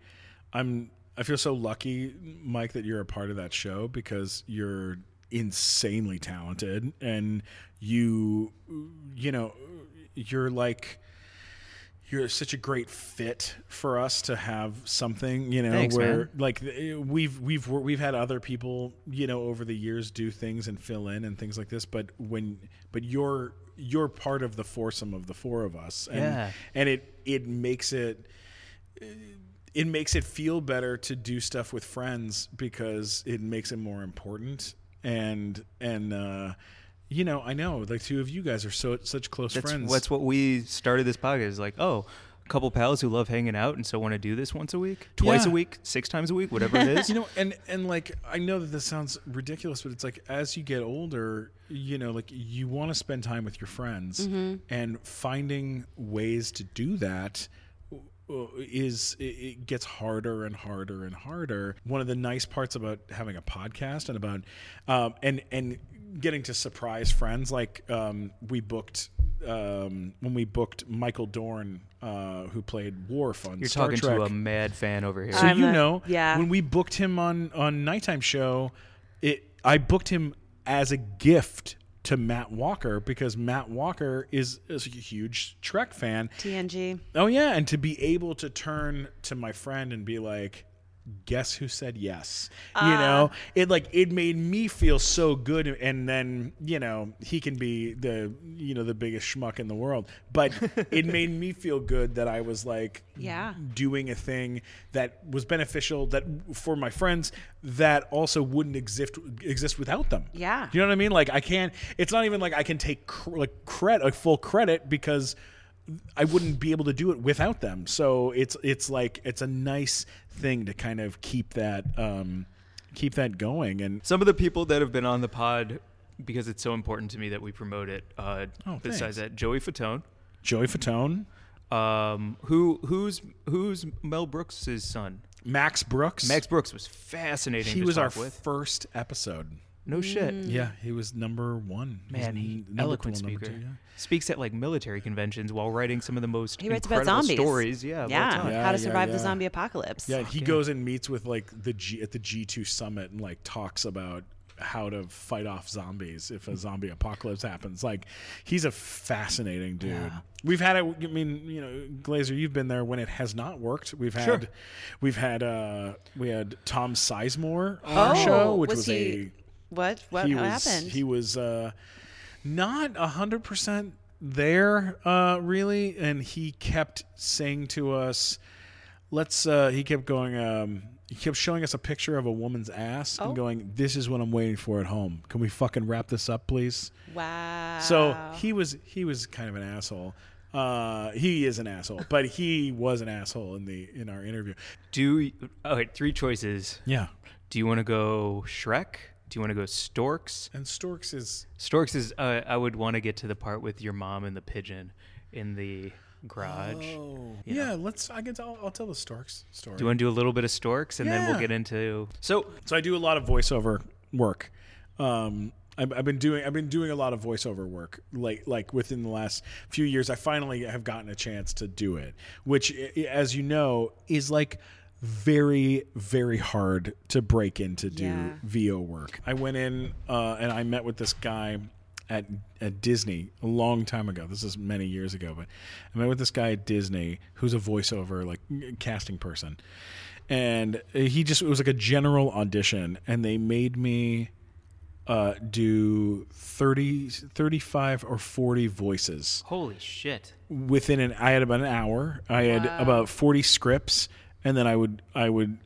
i'm i feel so lucky mike that you're a part of that show because you're insanely talented and you you know you're like you're such a great fit for us to have something you know Thanks, where man. like we've we've we've had other people you know over the years do things and fill in and things like this but when but you're you're part of the foursome of the four of us and Yeah. and it it makes it it makes it feel better to do stuff with friends because it makes it more important and and uh you know i know the two of you guys are so such close That's friends that's what we started this podcast. Is like, oh, a couple pals who love hanging out and so want to do this once a week, twice Yeah. a week, six times a week, whatever it is. you know and and like i know that this sounds ridiculous but it's like as you get older you know like you want to spend time with your friends and finding ways to do that uh, it- it gets harder and harder and harder one of the nice parts about having a podcast and about um, and and getting to surprise friends like um, we booked um, when we booked michael dorn uh, who played Worf on You're Star talking Trek. to a mad fan over here. So I'm you a- know, yeah. when we booked him on on nighttime show, it I booked him as a gift to Matt Walker because Matt Walker is, is a huge Trek fan. TNG. Oh yeah, and to be able to turn to my friend and be like, "Guess who said yes?" you uh, know, it like it made me feel so good. And then you know he can be the you know the biggest schmuck in the world, but it made me feel good that I was like, Yeah. doing a thing that was beneficial that for my friends that also wouldn't exist exist without them. Yeah. you know what I mean? Like I can't. It's not even like I can take cr- like credit, like full credit because. I wouldn't be able to do it without them. So it's it's like it's a nice thing to kind of keep that um, keep that going. And Some of the people that have been on the pod because it's so important to me that we promote it. Uh, Oh, besides thanks. that, Joey Fatone, Joey Fatone, um, who who's who's Mel Brooks' son. Max Brooks, Max Brooks was fascinating. he to was our with. first episode. No shit. Yeah, he was number one. He Man, he, n- number eloquent one, number speaker. two, yeah. Speaks at like military conventions while writing some of the most He writes about incredible zombies. stories. Yeah, Yeah. Yeah, How to yeah, survive the zombie apocalypse. Yeah, he yeah. goes and meets with like the G at the G two summit and like talks about how to fight off zombies if a zombie apocalypse happens. Like he's a fascinating dude. We've had it. I mean, you know, Glazer, you've been there when it has not worked. We've had, Sure. we've had, uh, we had Tom Sizemore on Oh, our show, which was was, he- What? What a he was happened? he was uh, not a hundred percent there uh, really, and he kept saying to us, "Let's." Uh, he kept going. Um, he kept showing us a picture of a woman's ass Oh. and going, "This is what I'm waiting for at home. Can we fucking wrap this up, please?" wow. So he was he was kind of an asshole. Uh, he is an asshole, but he was an asshole in the in our interview. Do you, three choices. Yeah, Do you want to go Shrek? Do you want to go Storks? and Storks is Storks is. Uh, I would want to get to the part with your mom and the pigeon in the garage. oh yeah. Let's I can tell I'll tell the Storks story. Do you want to do a little bit of Storks and then we'll get into so So I do a lot of voiceover work. Um, I've, I've been doing I've been doing a lot of voiceover work like like within the last few years. I finally have gotten a chance to do it, which, as you know, is like very very hard to break in to do Yeah. VO work. I went in uh, and I met with this guy at at Disney a long time ago. This is many years ago, but I met with this guy at Disney who's a voiceover like casting person, and he just it was like a general audition, and they made me uh, do 30, 35 or 40 voices holy shit. within an I had about an hour. I had about 40 scripts and then I would I would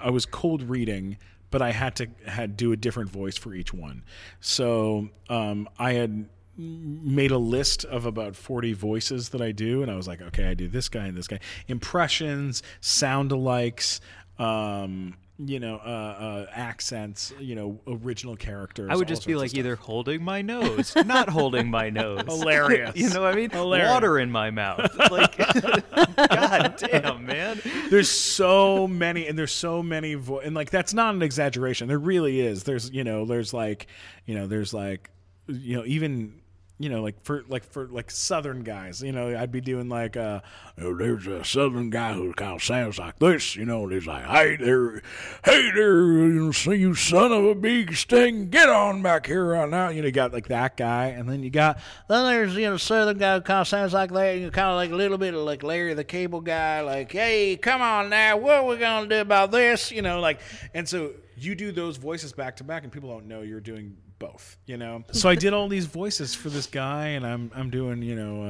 I was cold reading but I had to had do a different voice for each one. So um, I had made a list of about 40 voices that I do and I was like okay I do this guy and this guy impressions sound alikes um you know uh, uh accents you know original characters I would just be like either holding my nose, not holding my nose. Hilarious. you know what I mean? Hilarious. Water in my mouth. Like God damn, man. there's so many and there's so many vo- and like that's not an exaggeration there really is there's you know there's like you know there's like you know even you know like for like for like southern guys you know i'd be doing like uh oh, there's a southern guy who kind of sounds like this you know and he's like hey there hey there you see you son of a big sting get on back here right now. You know you got like that guy and then you got then there's you know southern guy who kind of sounds like that you know, kind of like a little bit of like larry the cable guy like hey come on now what are we gonna do about this? You know like and so you do those voices back to back and people don't know you're doing both you know so i did all these voices for this guy and i'm i'm doing you know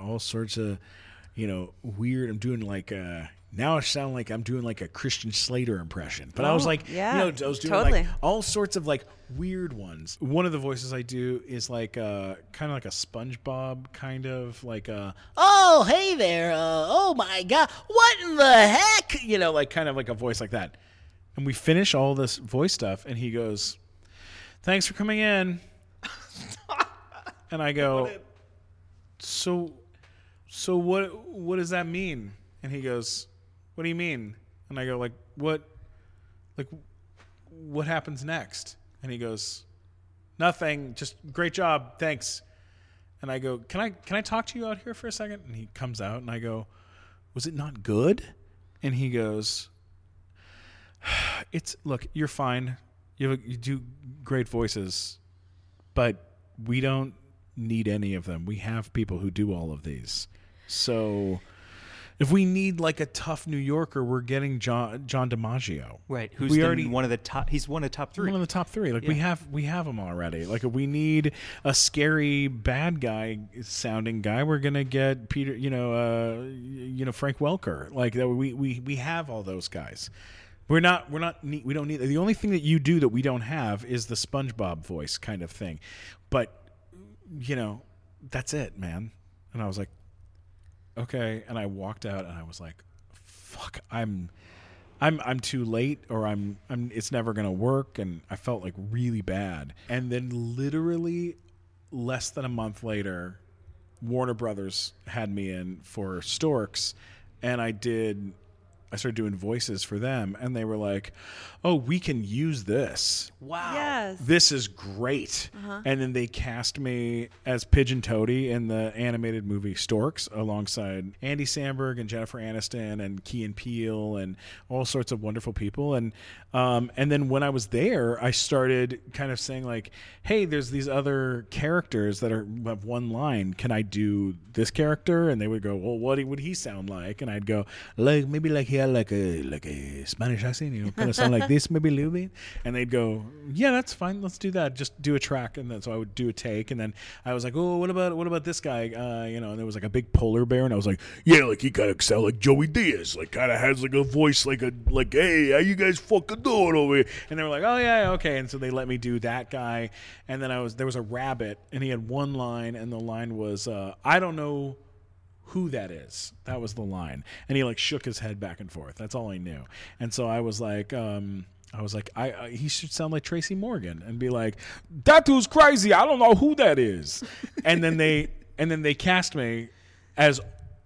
uh all sorts of you know weird i'm doing like uh now I sound like I'm doing like a Christian Slater impression. But I was Oh, like, yeah, you know, I was doing totally. like all sorts of like weird ones. One of the voices I do is like uh, kind of like a SpongeBob kind of like a oh hey there, uh, oh my god, what in the heck, you know, like kind of like a voice like that. And we finish all this voice stuff, and he goes, "Thanks for coming in." and I go, "So, so what? What does that mean?" And he goes, "What do you mean?" And I go, "Like what? Like what happens next?" And he goes, "Nothing. Just great job. Thanks." And I go, "Can I can I talk to you out here for a second? And he comes out, and I go, "Was it not good?" And he goes, "It's look, you're fine. You have, you do great voices, but we don't need any of them. We have people who do all of these. So if we need like a tough New Yorker, we're getting John John DiMaggio. Right. Who's we already one of the top? He's one of the top three. one of the top three. Like we have we have them already. Like if we need a scary bad guy sounding guy, we're gonna get Peter. You know, uh, you know Frank Welker. Like that. We we we have all those guys. We're not we're not we don't need the only thing that you do that we don't have is the SpongeBob voice kind of thing. But you know, that's it, man. And I was like, okay. And I walked out and I was like, fuck, I'm I'm I'm too late or I'm I'm it's never to work and I felt like really bad. And then literally less than a month later, Warner Brothers had me in for Storks and I did I started doing voices for them and they were like, "Oh, we can use this." wow. Yes. this is great. And then they cast me as Pigeon Toady in the animated movie Storks alongside Andy Samberg and Jennifer Aniston and Key and Peele and all sorts of wonderful people. And um, and then when I was there, I started kind of saying like, "Hey, there's these other characters that are have one line. Can I do this character?" And they would go, "Well, what would he sound like?" And I'd go, "Like maybe like he had like a like a Spanish accent, you know, kind of sound like this, maybe a little bit." And they'd go, "Yeah, that's fine. Let's do that. Just do a track." And then so I would do a take, and then I was like, "Oh, what about what about this guy?" Uh, you know, and there was like a big polar bear, and I was like, "Yeah, like he kind of sound like Joey Diaz, like kind of has like a voice like a like, hey, how you guys fucking doing over here?" And they were like, "Oh yeah, okay." And so they let me do that guy, and then I was there was a rabbit, and he had one line, and the line was, uh, "I don't know." Who that is. That was the line. And he like shook his head back and forth. That's all I knew. And so I was like, um, I was like, I, I he should sound like Tracy Morgan and be like, that dude's crazy. I don't know who that is. and then they and then they cast me as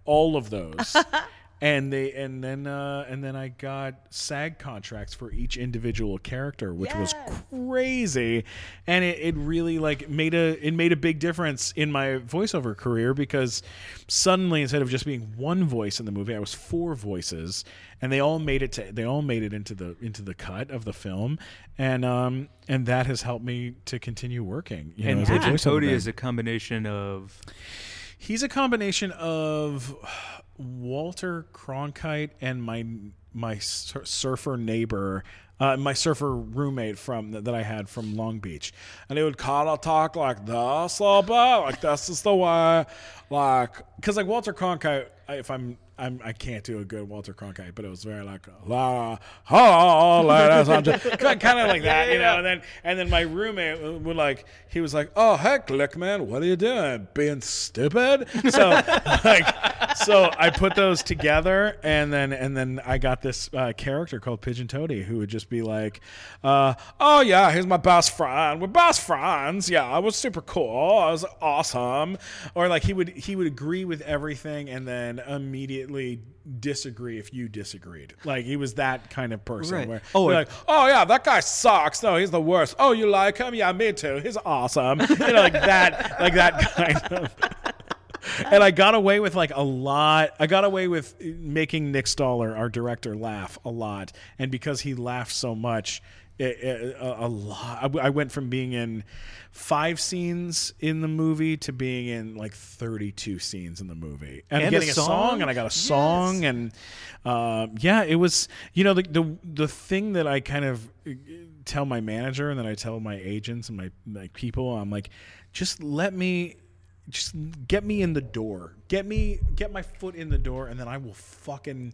all of those. And they and then uh, and then I got SAG contracts for each individual character, which was crazy, and it, it really like made a it made a big difference in my voiceover career because suddenly instead of just being one voice in the movie, I was four voices, and they all made it to they all made it into the into the cut of the film, and um and that has helped me to continue working. You know, And as a Pigeon voiceover Toady guy. is a combination of He's a combination of Walter Cronkite and my my surfer neighbor, uh, my surfer roommate from that I had from Long Beach, and he would kind of talk like this little like this is the way, like because like Walter Cronkite, if I'm. I'm, I can't do a good Walter Cronkite, but it was very like la ha and kind of like that, you know. And then and then my roommate would like he was like, "Oh heck, Lickman, what are you doing? Being stupid?" So like so I put those together, and then and then I got this uh, character called Pigeon Toady who would just be like, uh, "Oh yeah, here's my best friend. We're best friends. Yeah, I was super cool. I was awesome." Or like he would he would agree with everything, and then immediately disagree if you disagreed. Like he was that kind of person. Right. Where Oh, oh, like, oh yeah, that guy sucks. No, he's the worst. Oh, you like him? Yeah, me too. He's awesome. You know, like that, like that kind of and I got away with like a lot. I got away with making Nick Stoller, our director, laugh a lot, and because he laughed so much, it, it, a, a lot. I, I went from being in five scenes in the movie to being in like thirty-two scenes in the movie, and, And a getting a song? song? and I got a song, and um, yeah, it was. You know, the, the the thing that I kind of uh, tell my manager, and then I tell my agents and my my people, I'm like, just let me just get me in the door. Get me get my foot in the door and then I will fucking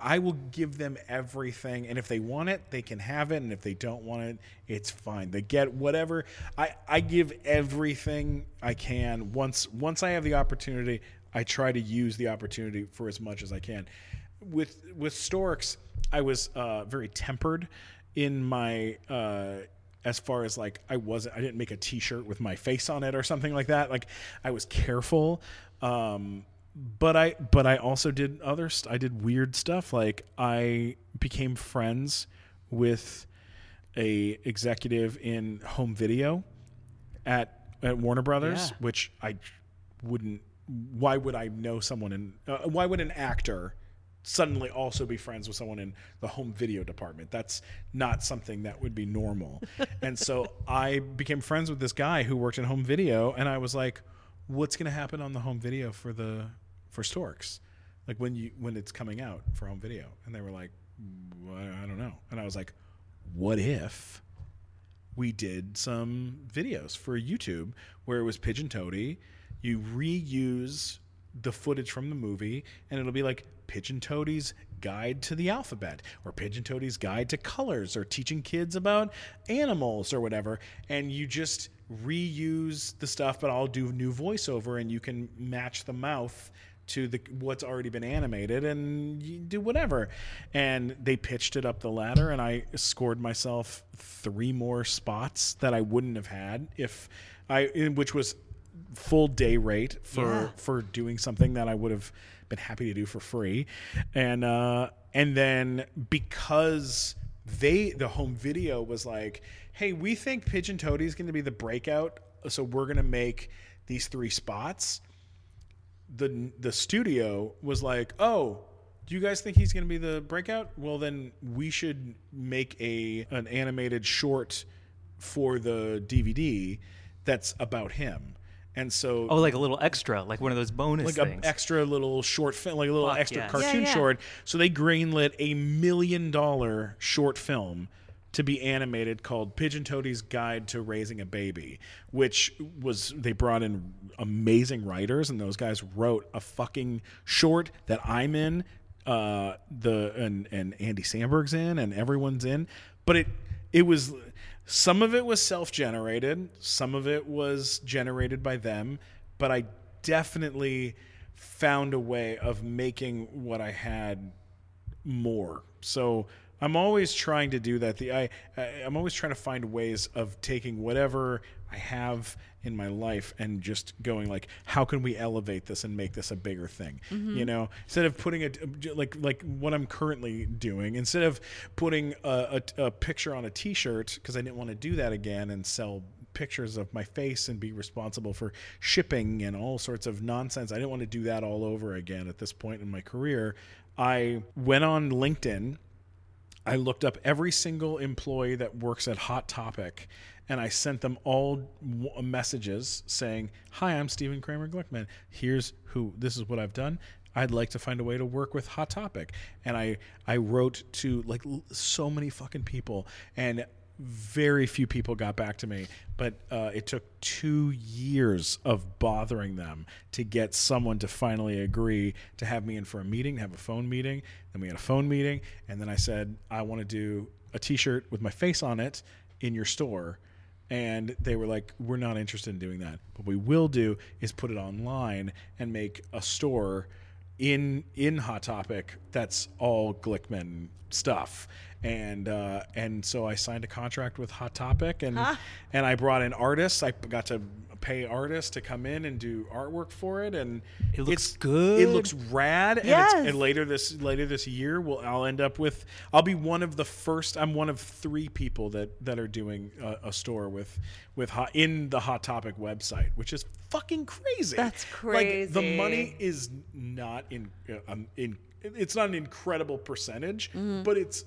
I will give them everything, and if they want it, they can have it, and if they don't want it, it's fine. They get whatever. I I give everything I can. Once once I have the opportunity, I try to use the opportunity for as much as I can. With with Storks, I was uh, very tempered in my. Uh, as far as like I wasn't I didn't make a t-shirt with my face on it or something like that like I was careful um but I but I also did other st- I did weird stuff like I became friends with a executive in home video at at Warner Brothers Yeah. which I wouldn't why would I know someone in uh, why would an actor suddenly also be friends with someone in the home video department. That's not something that would be normal. And so I became friends with this guy who worked in home video and I was like what's going to happen on the home video for the for Storks? Like when you when it's coming out for home video. And they were like "Mm, I I don't know. And I was like what if we did some videos for YouTube where it was Pigeon Toady. You reuse the footage from the movie, and it'll be like Pigeon Toady's guide to the alphabet, or Pigeon Toady's guide to colors, or teaching kids about animals or whatever. And you just reuse the stuff, but I'll do new voiceover, and you can match the mouth to the what's already been animated and you do whatever and they pitched it up the ladder and i scored myself three more spots that i wouldn't have had if i in- which was full day rate for Yeah. for doing something that i would have been happy to do for free and uh and then because they the home video was like hey we think pigeon toady is going to be the breakout so we're going to make these three spots the the studio was like, "Oh, do you guys think he's going to be the breakout? Well, then we should make a an animated short for the DVD that's about him." And so Oh, like a little extra, like one of those bonus like things. an extra little short film, like a little Fuck extra yes. cartoon Yeah, yeah. short. So they greenlit a million dollar short film to be animated called Pigeon Toady's Guide to Raising a Baby, which was they brought in amazing writers and those guys wrote a fucking short that I'm in, uh, the and and Andy Samberg's in and everyone's in, but it it was some of it was self-generated, some of it was generated by them, but I definitely found a way of making what I had more. So I'm always trying to do that. The I, I I'm always trying to find ways of taking whatever I have in my life and just going like, how can we elevate this and make this a bigger thing? Mm-hmm. You know, instead of putting it like like what I'm currently doing, instead of putting a, a, a picture on a T-shirt because I didn't want to do that again and sell pictures of my face and be responsible for shipping and all sorts of nonsense. I didn't want to do that all over again at this point in my career. I went on LinkedIn. I looked up every single employee that works at Hot Topic and I sent them all messages saying, "Hi, I'm Stephen Kramer Glickman. Here's who this is what I've done. I'd like to find a way to work with Hot Topic." And I I wrote to like so many fucking people and very few people got back to me, but uh, it took two years of bothering them to get someone to finally agree to have me in for a meeting, have a phone meeting. Then we had a phone meeting, and then I said, I want to do a t shirt with my face on it in your store. And they were like, We're not interested in doing that. What we will do is put it online and make a store in in Hot Topic that's all Glickman stuff. And uh, and so I signed a contract with Hot Topic and and I brought in artists. I got to pay artists to come in and do artwork for it and It looks it's, good. It looks rad and, Yes. it's, and later this later this year we'll I'll end up with I'll be one of the first I'm one of 3 people that that are doing a, a store with with hot, in the Hot Topic website, which is fucking crazy. That's crazy. Like the money is not in uh, um, in it's not an incredible percentage, Mm-hmm. but it's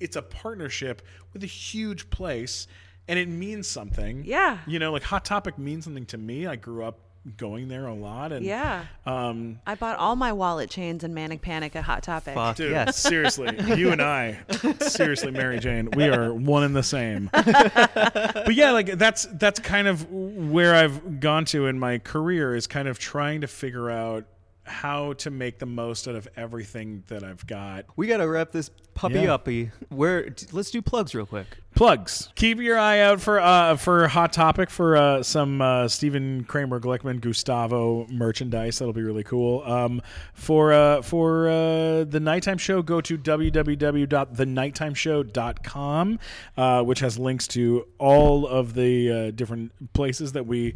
it's a partnership with a huge place and it means something. Yeah. You know, like Hot Topic means something to me. I grew up going there a lot and Yeah. um I bought all my wallet chains and Manic Panic at Hot Topic. Fuck Dude, yes. seriously, you and I, seriously, Mary Jane, we are one and the same. but yeah, like that's that's kind of where I've gone to in my career is kind of trying to figure out how to make the most out of everything that I've got. We got to wrap this puppy Yeah. uppy. Where? Let's do plugs real quick. Plugs. Keep your eye out for uh, for Hot Topic for uh, some uh, Stephen Kramer Glickman Gustavo merchandise. That'll be really cool. Um, for uh, for uh, the nighttime show, go to www.thenighttimeshow.com, uh, which has links to all of the uh, different places that we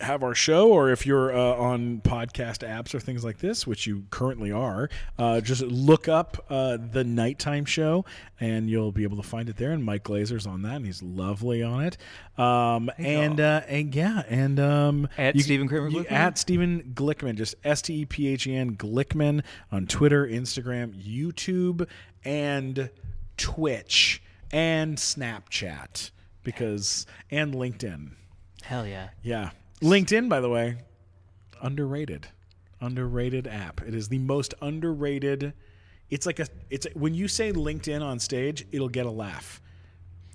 have our show, or if you're uh, on podcast apps or things like this, which you currently are, uh, just look up uh, the nighttime show, and you'll be able to find it there. And Mike Glazer's on that, and he's lovely on it. Um, and uh, and yeah, and um, At you- Stephen Kramer you- Glickman? at Stephen Glickman, just S T E P H E N Glickman on Twitter, Instagram, YouTube, and Twitch, and Snapchat, because and LinkedIn. Hell yeah. Yeah. LinkedIn, by the way, underrated. Underrated app. It is the most underrated. It's like a it's when you say LinkedIn on stage, it'll get a laugh.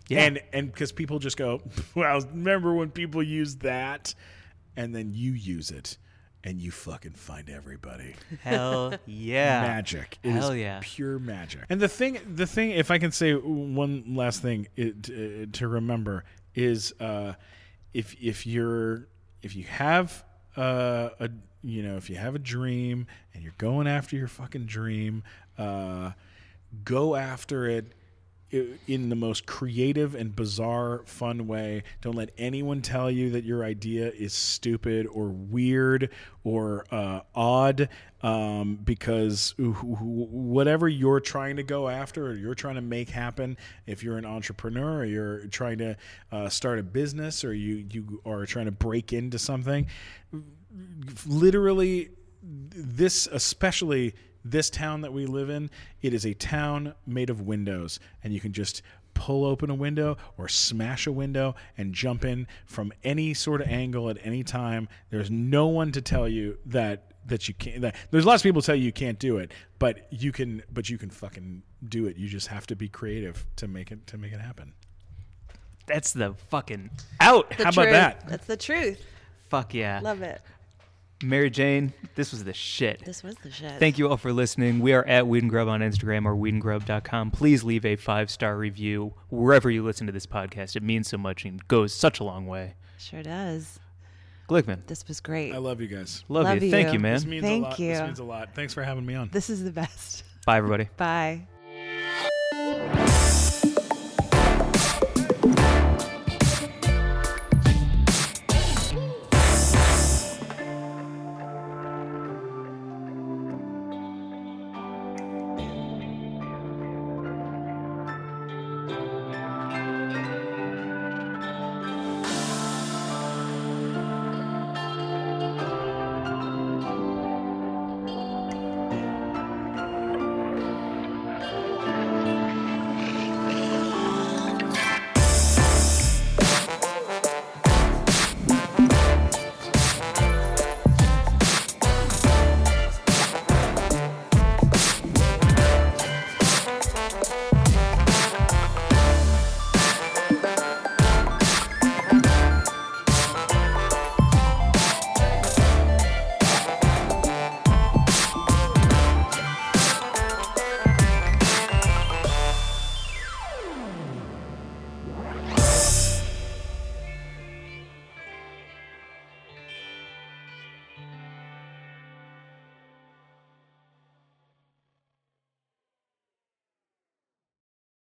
Yeah. And and because people just go, Well, remember when people use that? And then you use it and you fucking find everybody. Hell yeah. Magic. It is Hell yeah. pure magic. And the thing, the thing, if I can say one last thing it, uh, to remember is, uh, if if you're if you have a you know if you have a dream and you're going after your fucking dream, uh, go after it in the most creative and bizarre fun way. Don't let anyone tell you that your idea is stupid or weird or uh, odd um, because wh- wh- whatever you're trying to go after or you're trying to make happen if you're an entrepreneur or you're trying to uh, start a business or you, you are trying to break into something literally this especially this town that we live in it is a town made of windows and you can just pull open a window or smash a window and jump in from any sort of angle at any time there's no one to tell you that that you can't that there's lots of people tell you you can't do it but you can but you can fucking do it you just have to be creative to make it to make it happen That's the fucking out. The How about that? That's the truth. Fuck yeah. Love it. Mary Jane, this was the shit. This was the shit. Thank you all for listening. We are at Weed and Grub on Instagram or weedandgrub.com. Please leave a five star review wherever you listen to this podcast. It means so much and goes such a long way. Sure does. Glickman, This was great. i love you guys love, Love you. Thank you. you, man. this means Thank a lot you. this means a lot thanks for having me on This is the best. Bye, everybody. Bye.